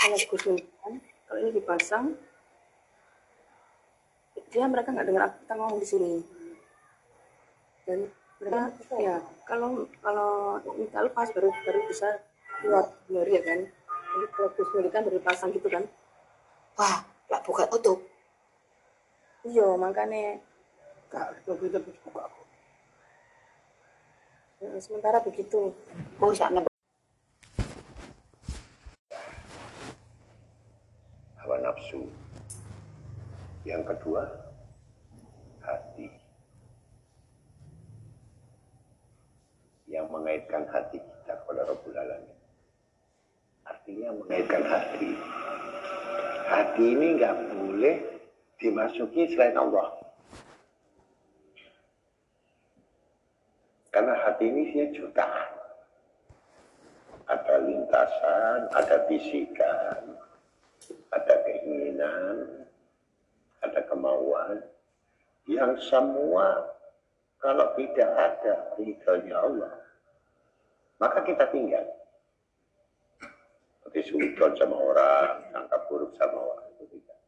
Ya. Jadi, itu, kalau ini dipasang, dia mereka nggak dengar kita ngomong di sini. Dan mereka ya? kalau kalau minta lepas baru baru bisa keluar keluar ya kan. Jadi kalau Gus kan baru pasang gitu kan. Wah lah bukan utuh iya makanya kak begitu buka. Aku Ya, sementara begitu. Oh sana nafsu. Yang kedua, hati. Yang mengaitkan hati kita kepada Rabbul Alamin. Artinya mengaitkan hati. Hati ini nggak boleh dimasuki selain Allah. Karena hati ini isinya jutaan. Ada lintasan, ada bisikan, ada keinginan, ada kemauan, yang semua kalau tidak ada ridhonya Allah, maka kita tinggal. Seperti sudut sama orang, sangka buruk sama orang, itu tidak.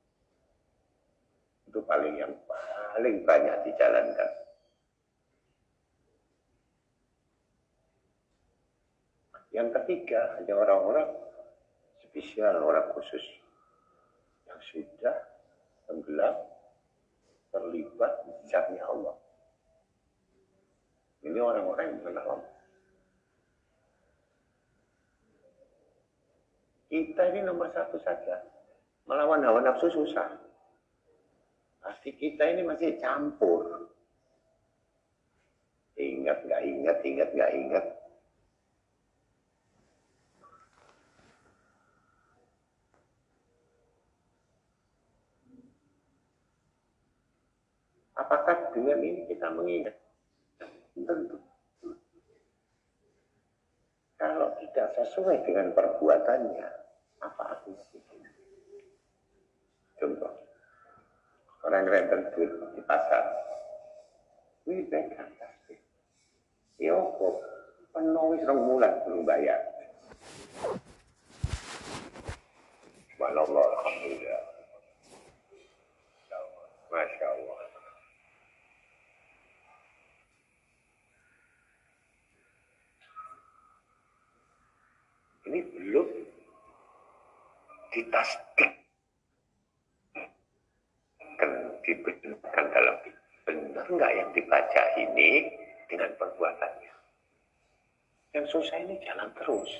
Itu paling yang paling banyak dijalankan. Yang ketiga, hanya orang-orang spesial, orang khusus sudah tenggelam terlibat zatnya Allah. Ini orang-orang yang mengenal Allah. Kita ini nomor satu saja. Melawan hawa nafsu susah. Pasti kita ini masih campur. Ingat, nggak ingat, ingat, nggak ingat. Apakah dengan ini kita mengingat? Tentu. Kalau tidak sesuai dengan perbuatannya, apa artinya? Contoh, orang renter duit di pasar, ini pegang tasbih. Ya kok, penuh wis rong bulan belum bayar. Subhanallah, Alhamdulillah. Masya Allah. ini belum ditasdik kan dibenarkan dalam benar nggak yang dibaca ini dengan perbuatannya? Yang susah ini jalan terus.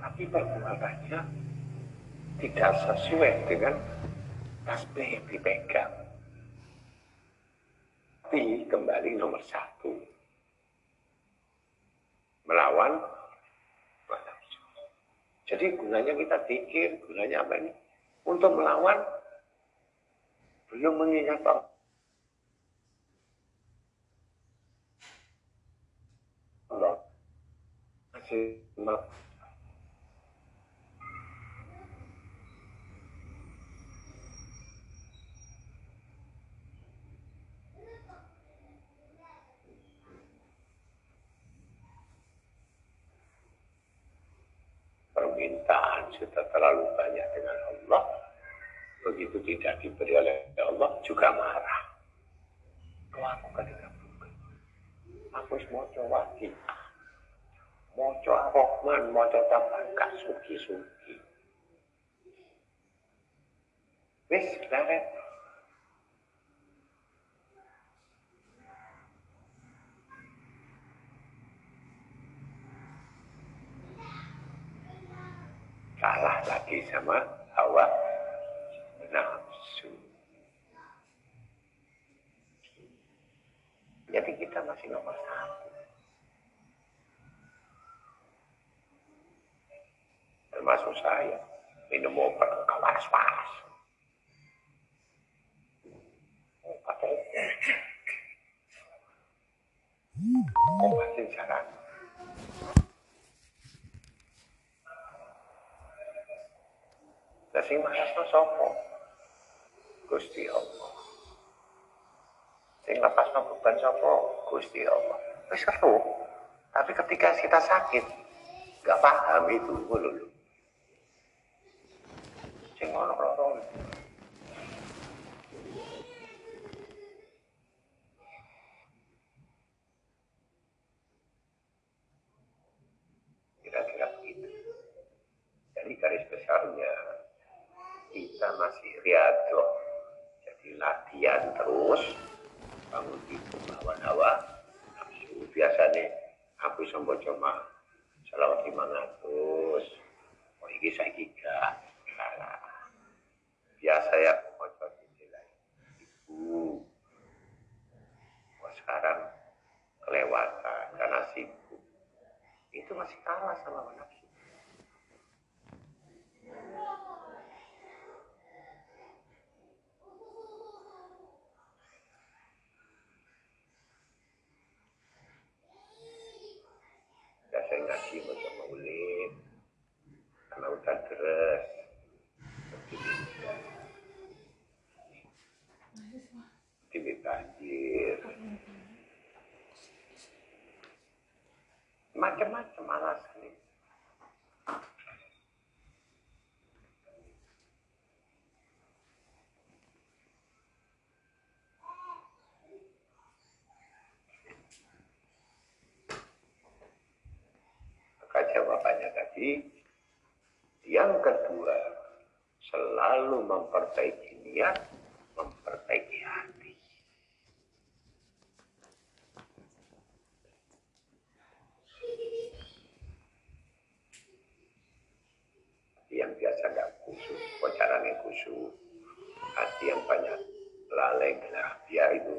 Tapi perbuatannya tidak sesuai dengan tasbih yang dipegang. Tapi kembali nomor satu. Melawan. Jadi gunanya kita pikir, gunanya apa ini? Untuk melawan belum mengingat Allah. Masih mel- permintaan sudah terlalu banyak dengan Allah, begitu tidak diberi oleh Allah juga marah. Kalau aku dikabulkan. Aku mau coba mau coba Rahman, mau coba Bangka, suki-suki. Wis, leret. Kalah lagi sama hawa nafsu. Jadi kita masih nomor satu. Termasuk saya. Minum obat kawas-was. Obat Obatin saran. Lah sing marasno sapa? Gusti Allah. Sing lepasno beban sapa? Gusti Allah. Wis seru. Tapi ketika kita sakit, nggak paham itu lho. Sing ngono loro. Kira-kira begitu. Jadi garis besarnya kita masih riado. Jadi latihan terus bangun tidur lawan hawa nafsu biasanya aku sampai cuma selawat lima ratus. Oh ini saya salah biasa ya aku mau nilai ibu Wah, sekarang kelewatan karena sibuk. Itu masih kalah sama hawa nafsu ya saya ngaji macam maulid karena hutan deres Timit banjir macam-macam alasan ini Jawabannya tadi, yang kedua, selalu memperbaiki niat, memperbaiki hati. Hati yang biasa nggak khusyuk, bocarannya khusyuk. Hati yang banyak lalai gelap, ya itu.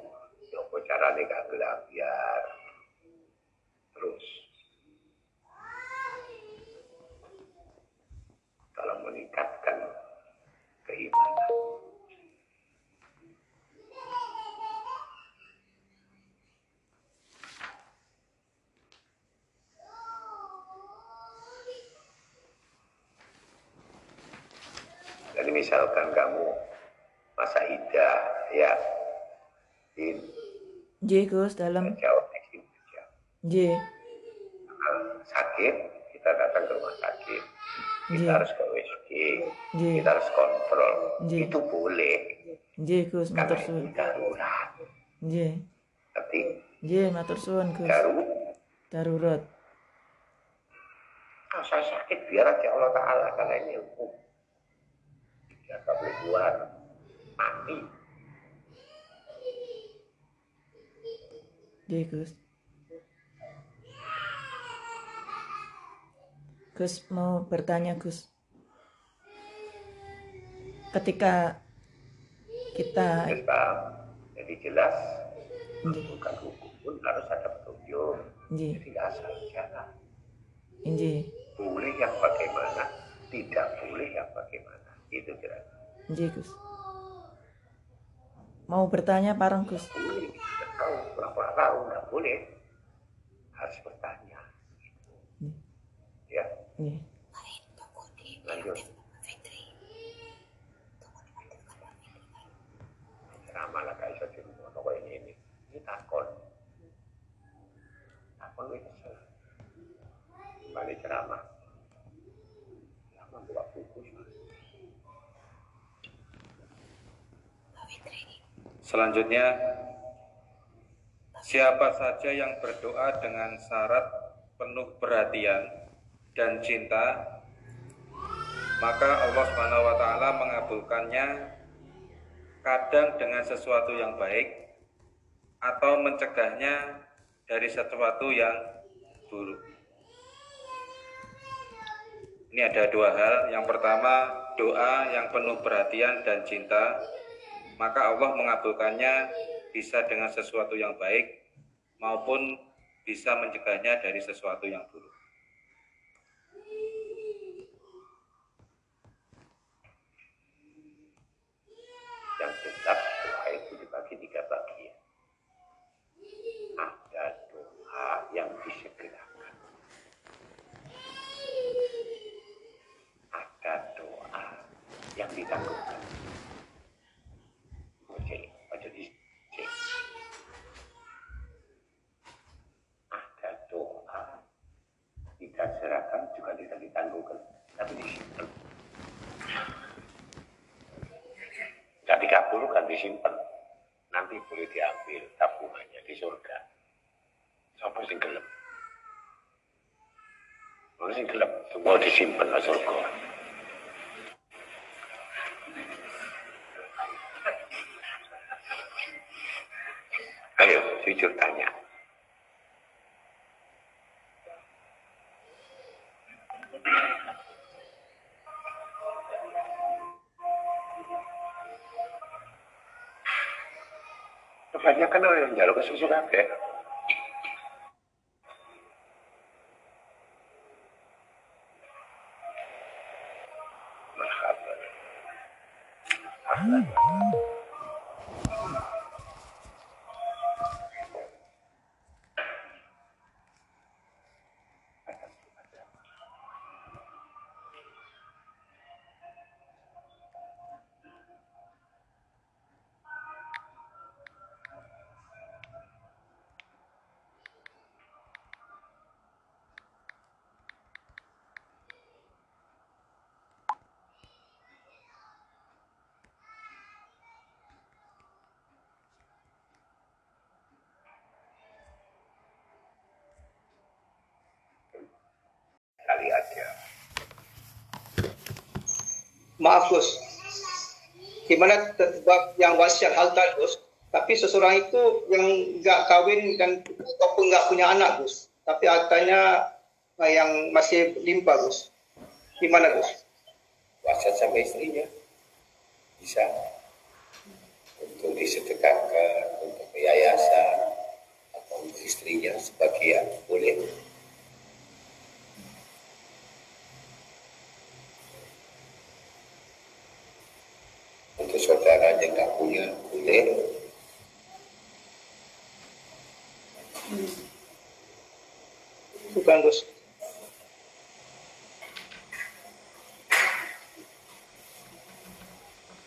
Yang bocarannya nggak gelap, biar. Terus, kalau meningkatkan keimanan. Jadi misalkan kamu masa idah ya. In J Gus dalam. Jawab. J sakit kita datang ke rumah sakit. Kita Iya. harus ke WSG Iya. kita harus kontrol. Iya. itu boleh. J Gus matur suwun. darurat. J tapi J matur suwun Gus. Darurat darurat. Ah, saya sakit biar aja Allah Ta'ala karena ini keluar mati. J Gus. Gus mau bertanya Gus. Ketika kita jadi jelas J bukan hukum pun harus ada petunjuk. J jadi nggak asal jalan. J boleh yang bagaimana tidak boleh yang bagaimana. Itu kira J Gus. Mau bertanya parang Gus? Tahu pura-pura tahu nggak boleh. Harus bertanya. Hmm. ya. J lanjut. Ceramah lah kayak di rumah ini ini. Ini takon. Takon itu salah. Balik ceramah Selanjutnya, siapa saja yang berdoa dengan syarat penuh perhatian dan cinta, maka Allah Subhanahu wa taala mengabulkannya kadang dengan sesuatu yang baik atau mencegahnya dari sesuatu yang buruk. Ini ada dua hal. Yang pertama, doa yang penuh perhatian dan cinta, maka Allah mengabulkannya bisa dengan sesuatu yang baik maupun bisa mencegahnya dari sesuatu yang buruk. Yang tetap doa itu dibagi tiga bagian. Ada doa yang disegerakan. Ada doa yang ditangguhkan. Oke, ojo di cek. Ada doa tidak seragam juga tidak ditangguhkan, tapi disimpan. Tidak dikabulkan, disimpan. Nanti boleh diambil tabungannya di surga. Siapa sing gelem, semua disimpan di surga. Ayo, jujur tanya. Kebanyakan orang yang jalur ke susu kabeh. Maaf Gus. Gimana bab yang wasiat halal Gus? Tapi seseorang itu yang nggak kawin dan ataupun nggak punya anak Gus. Tapi hartanya eh, yang masih limpah Gus. Gimana Gus? Wasiat sama istrinya. Bisa untuk disedekahkan untuk yayasan atau untuk istrinya sebagian boleh untuk saudaranya nggak punya boleh bukan Gus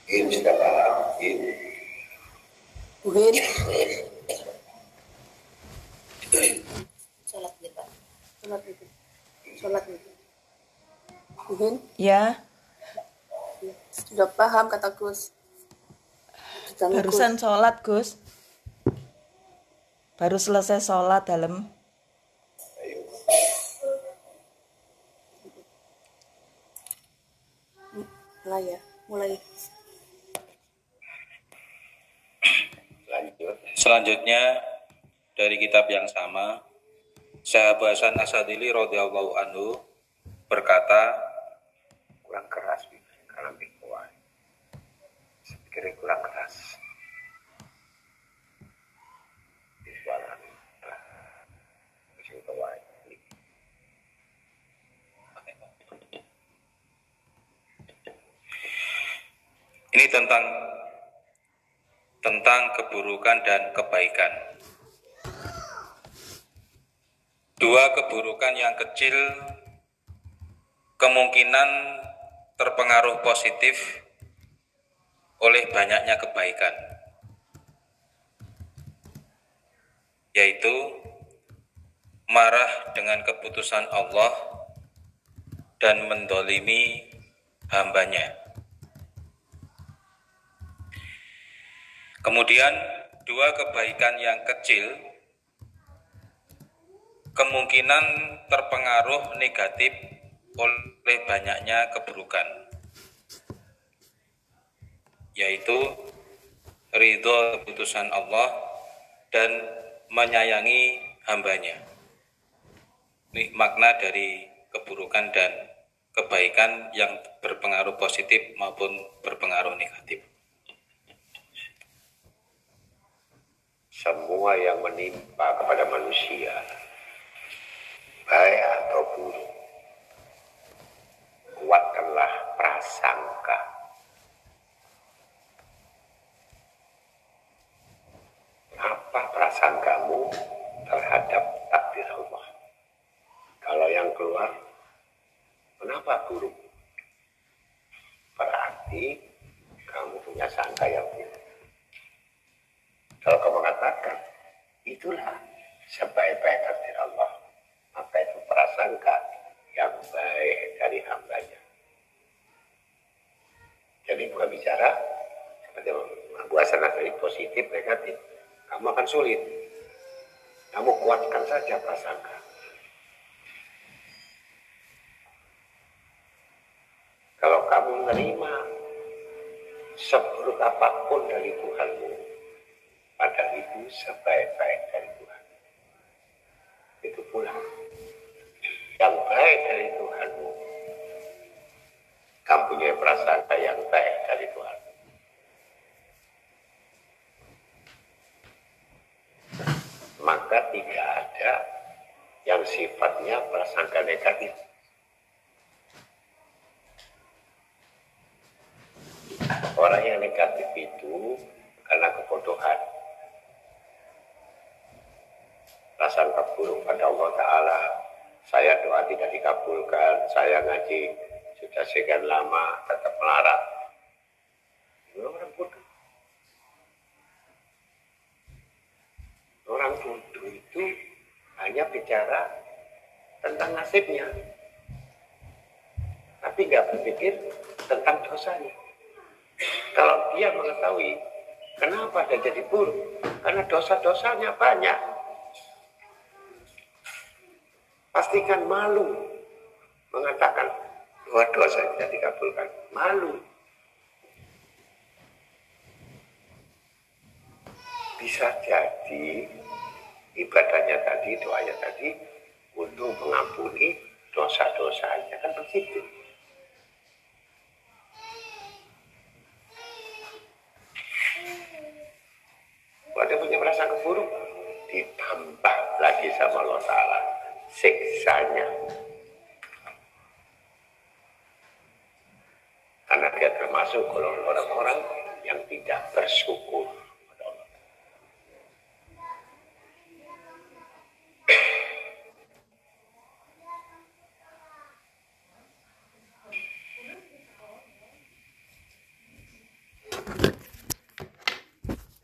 ini sudah paham ini Uhin. Sholat nih Pak. Sholat itu. Sholat itu. Uhin. Ya, Sudah paham kata Gus. Gus. barusan sholat Gus. Baru selesai sholat dalam. Mulai ya. Mulai. lanjut Selanjutnya dari kitab yang sama, Sahabat Hasan Asadili radhiyallahu anhu berkata, kurang keras kalau kuat pikir kurang keras. Di ini tentang tentang keburukan dan kebaikan. Dua keburukan yang kecil kemungkinan terpengaruh positif oleh banyaknya kebaikan, yaitu marah dengan keputusan Allah dan mendolimi hambanya. Kemudian dua kebaikan yang kecil kemungkinan terpengaruh negatif oleh banyaknya keburukan yaitu ridho keputusan Allah dan menyayangi hambanya. Ini makna dari keburukan dan kebaikan yang berpengaruh positif maupun berpengaruh negatif. Semua yang menimpa kepada manusia baik atau buruk kuatkanlah prasangka apa prasangkamu terhadap takdir Allah? Kalau yang keluar kenapa buruk? Berarti kamu punya sangka yang buruk. Kalau kamu mengatakan itulah sebaik-baik takdir Allah maka itu prasangka yang baik dari hambanya. Jadi bukan bicara seperti buasan tadi positif negatif, kamu akan sulit. Kamu kuatkan saja prasangka. Kalau kamu menerima seburuk apa pun dari Tuhanmu, pada itu sebaik-baik dari Tuhan. Itu pula yang baik dari Tuhanmu. Kamu punya prasangka yang baik dari Tuhan. Maka tidak ada yang sifatnya prasangka negatif. Orang yang negatif itu karena kebodohan. Prasangka buruk pada Allah Ta'ala saya doa tidak dikabulkan, saya ngaji sudah sekian lama tetap melarat. Orang bodoh. Orang bodoh itu hanya bicara tentang nasibnya. Tapi nggak berpikir tentang dosanya. Kalau dia mengetahui kenapa dia jadi buruk, karena dosa-dosanya banyak pastikan malu mengatakan bahwa dosa tidak dikabulkan. Malu. Bisa jadi ibadahnya tadi, doanya tadi untuk mengampuni dosa-dosanya. Kan begitu. Wadah punya perasaan keburuk, ditambah lagi sama Allah Ta'ala siksanya. Karena dia termasuk golongan orang-orang yang tidak bersyukur.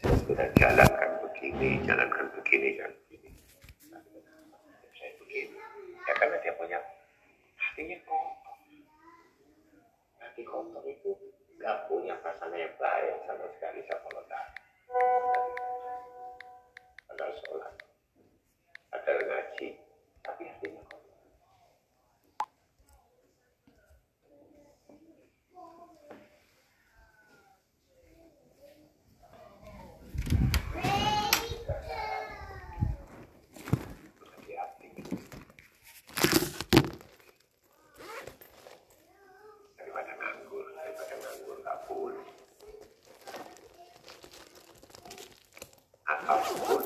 Saya sudah jalankan jalankan begini, jalankan begini saya begini. Ya karena dia punya hatinya kotor. Hati kotor itu nggak punya perasaan yang baik sama sekali sama Allah. Padahal sholat, padahal ngaji, tapi hatinya kotor. Whoa!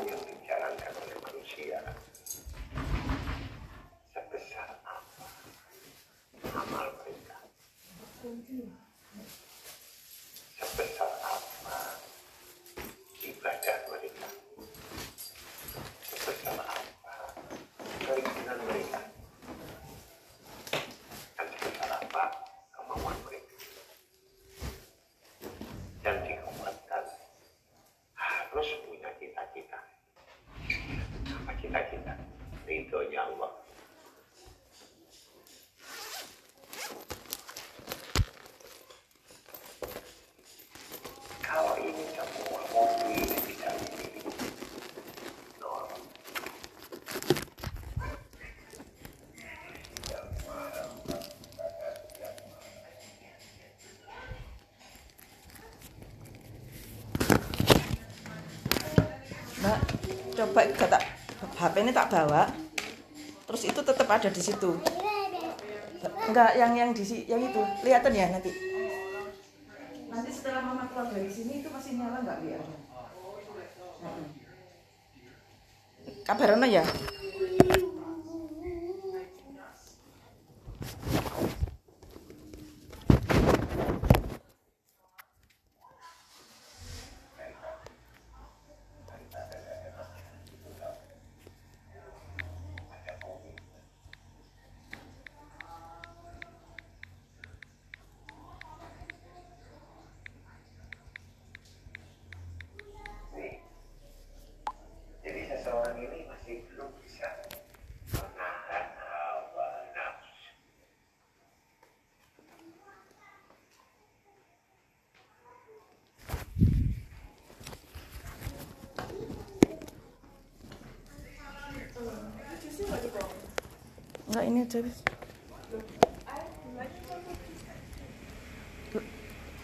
Coba gak tak HP ini tak bawa. Terus itu tetap ada di situ. Enggak yang yang di yang itu. Kelihatan ya nanti. Nanti setelah mama keluar dari sini itu masih nyala nggak biar enggak ini aja wis.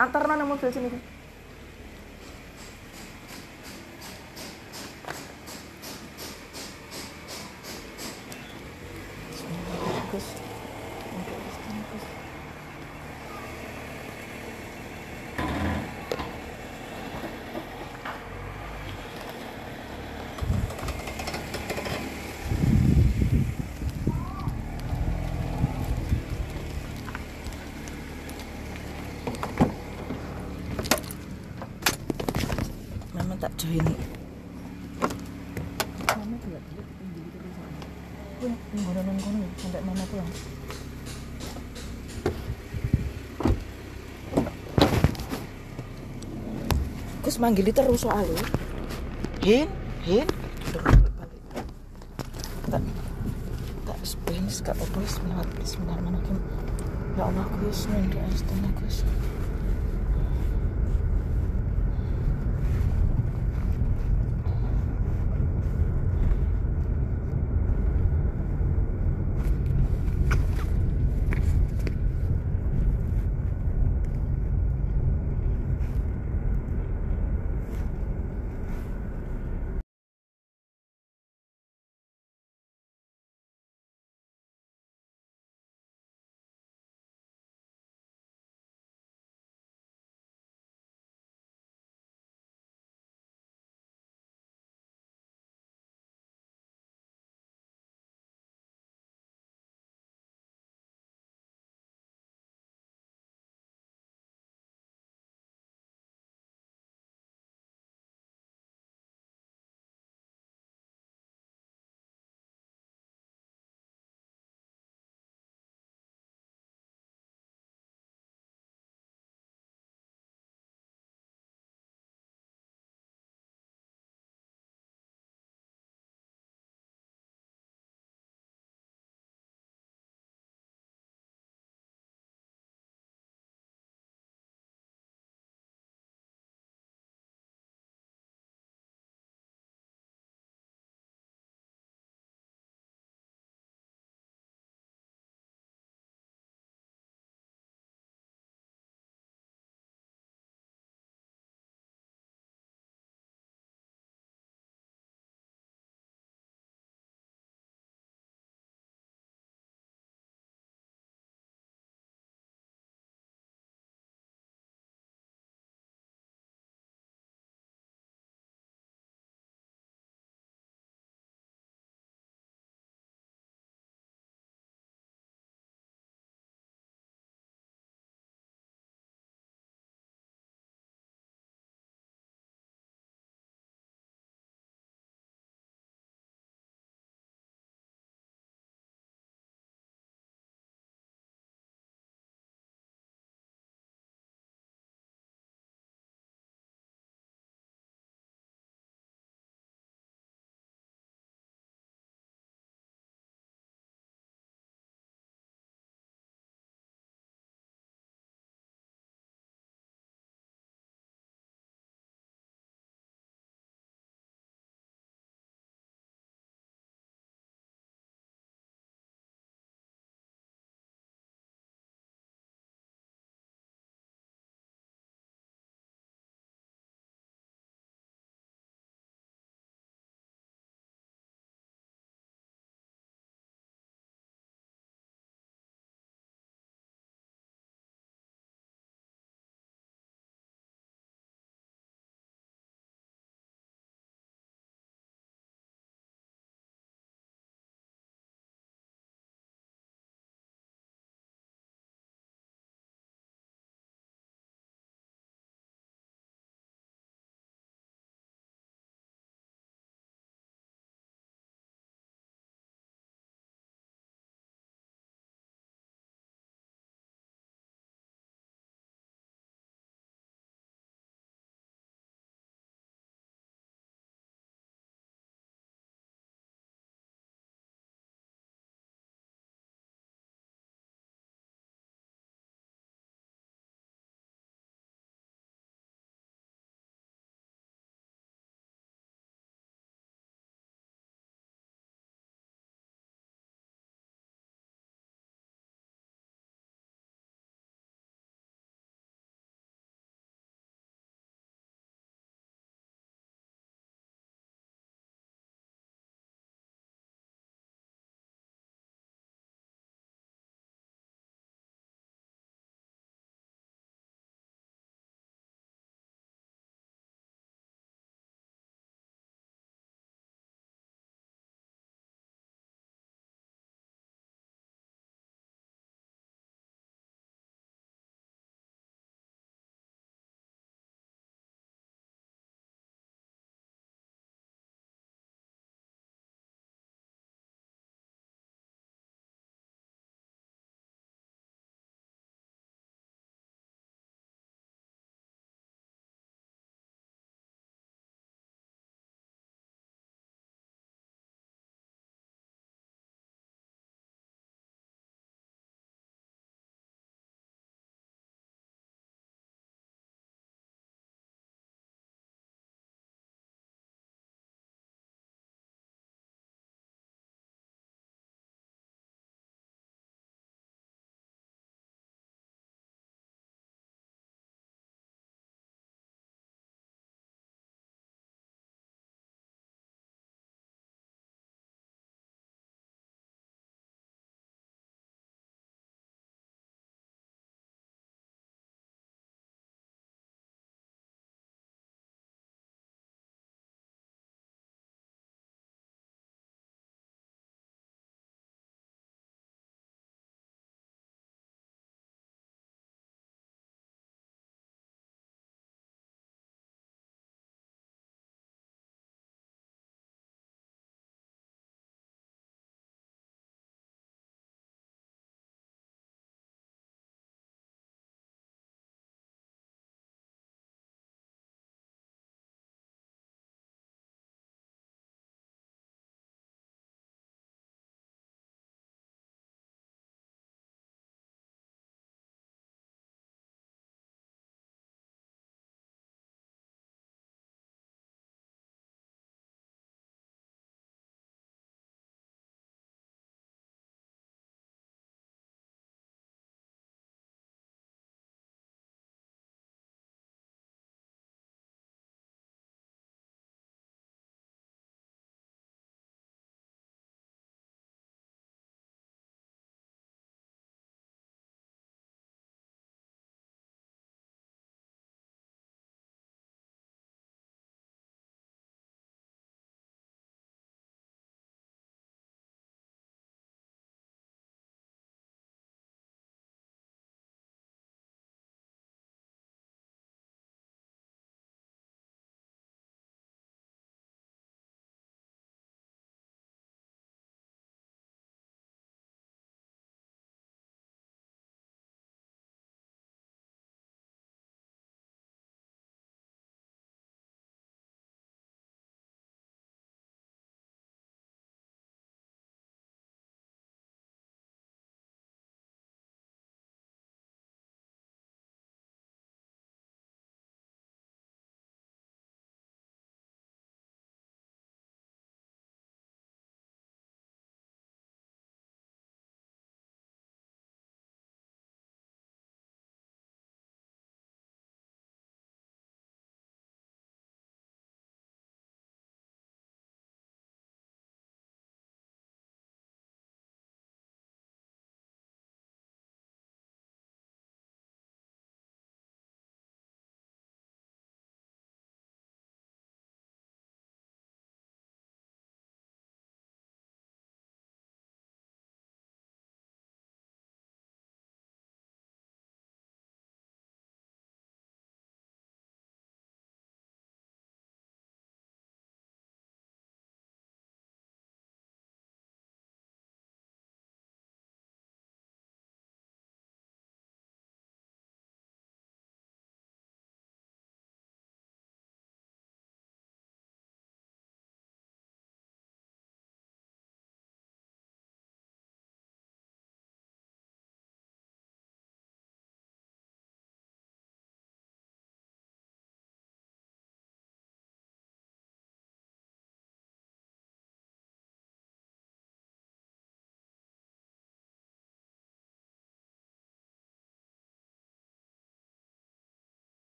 antar mana mobil sini Gus. Gus. Gus. Mama tak join. Mama juga dulu tinggi gitu di sana. Wih, ngono nang kono ya, sampai mama pulang. Gus manggili terus soalnya. Hin, hin. Tak, tak spens, gak apa-apa. Bismillahirrahmanirrahim. Ya Allah, Gus, doa istana, Gus.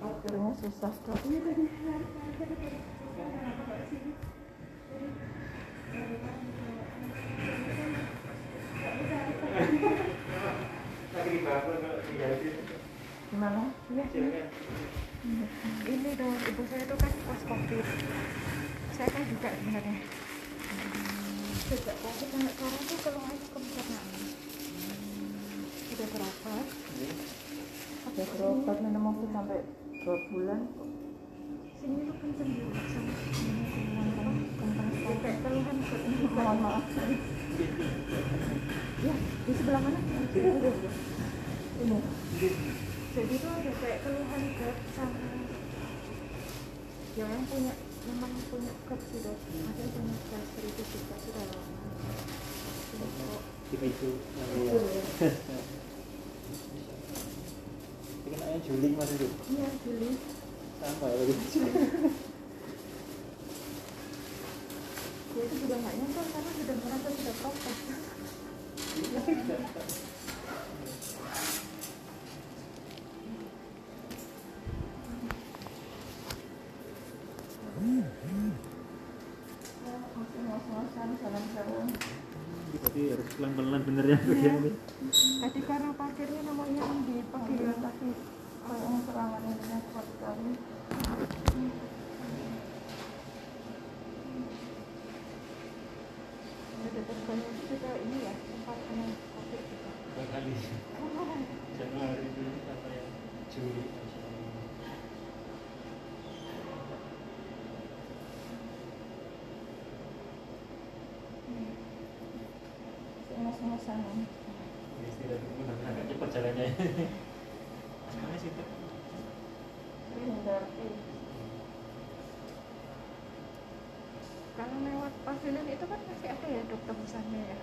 Akhirnya susah dok. Gimana? Iya, iya. ini dong ibu saya itu kan pas covid saya kan juga sebenarnya sejak covid sampai sekarang tuh keluhannya ke pencernaan udah berobat Ada berobat minum obat sampai dua bulan. sini tuh kenceng juga sama kenceng keluhan ke Mohon maaf. ya di sebelah mana Ini. jadi tuh ada kayak keluhan gerd sama ya yang punya memang punya gerd gitu ada yang punya gastritis juga sudah lama Tipe itu. Mas itu. iya Juli Sama ya begitu. gue itu juga nggak nyangka karena sudah merasa sudah protes pelan-pelan bener ya ini. tadi karena parkirnya namanya yang di pagi tapi kalau yang serangan ini kuat sekali. ada terbanyak juga ini ya tempat kena covid juga Dua kali. Januari dulu sampai Juli. Masih ngos-ngosan. Istirahat dulu nanti agak cepat jalannya. Mana sih itu? Hindari. kalau lewat pavilion itu kan masih ada ya pesannya ya.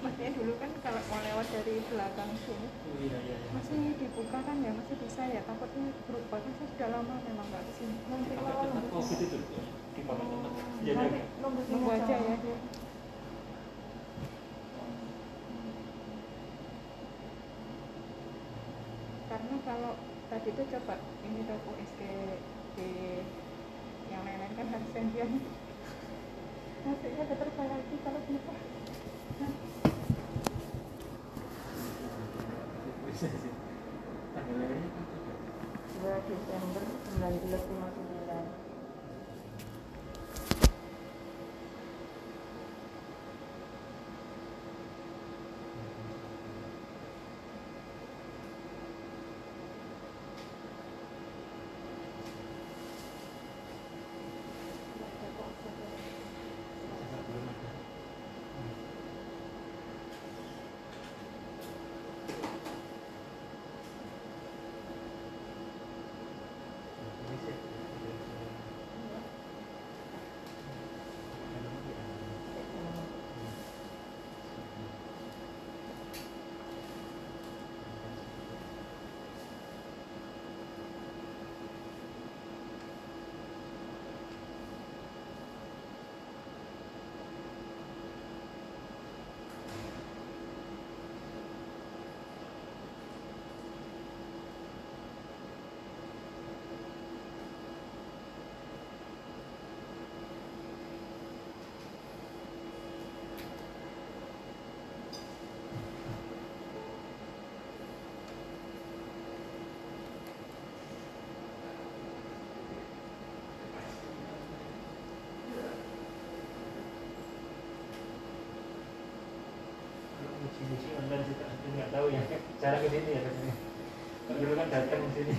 Maksudnya dulu kan kalau mau lewat dari belakang sini Oh iya iya. iya. masih dibuka kan ya masih bisa ya. Takutnya berubah. Kan saya sudah lama memang nggak ke sini. Nanti Apa kalau tempat nunggu covid itu di pakai tempat? nanti jaga. nunggu aja ya. dia karena kalau tadi itu coba ini dok USG di yang lain-lain kan harus sendian ada terbalik lagi kalau bisa Tanggal lahirnya kan 2 Desember 1959. belum ada. Ini sih. Uji-uji online sih tapi nggak tahu ya cara ke sini ya katanya. Kalau dulu kan datang ke sini.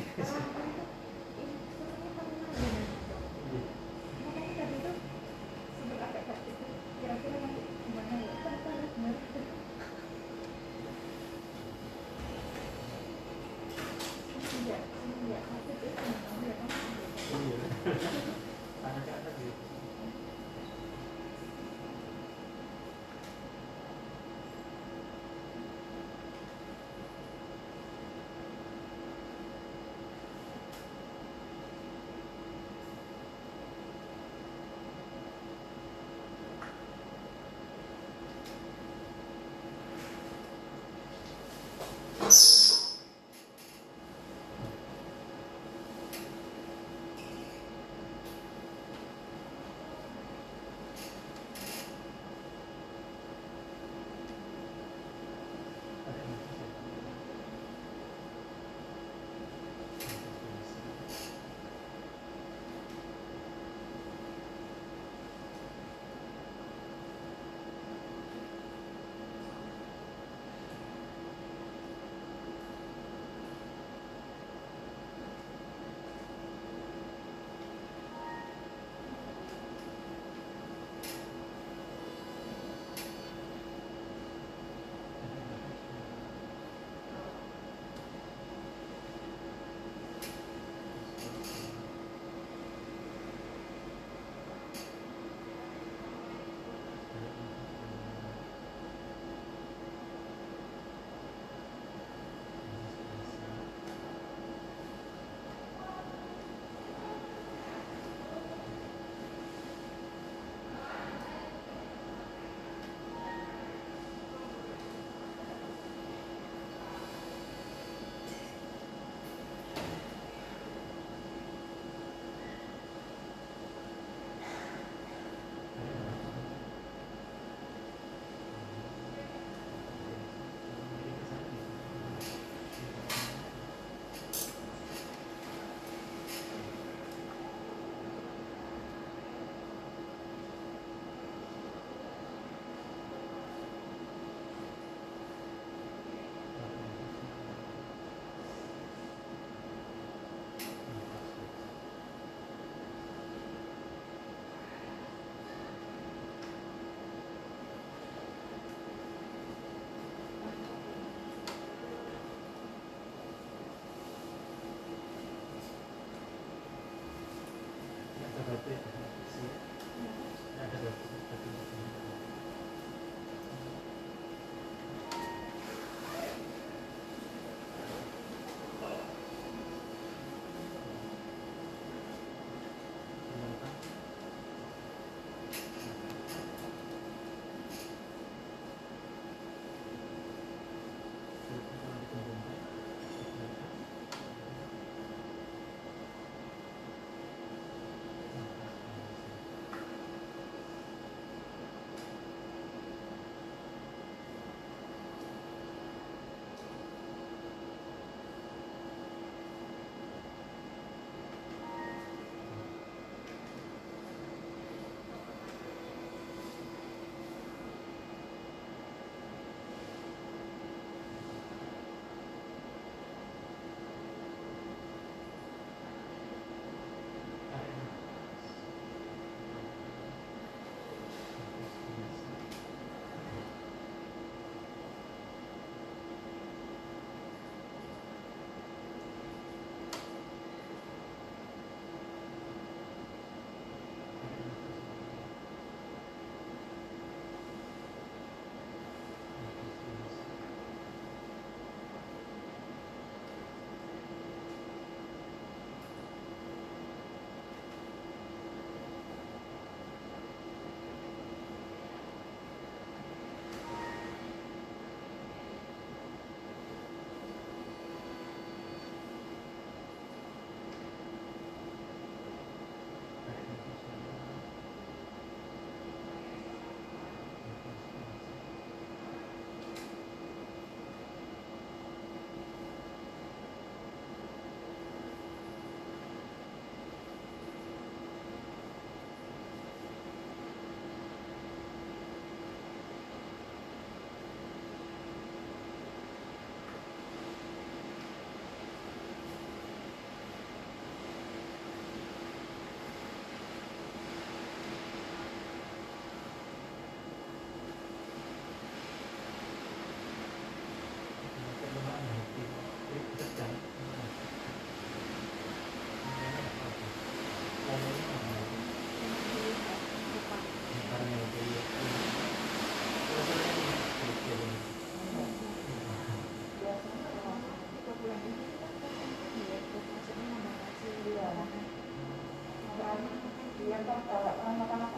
Batu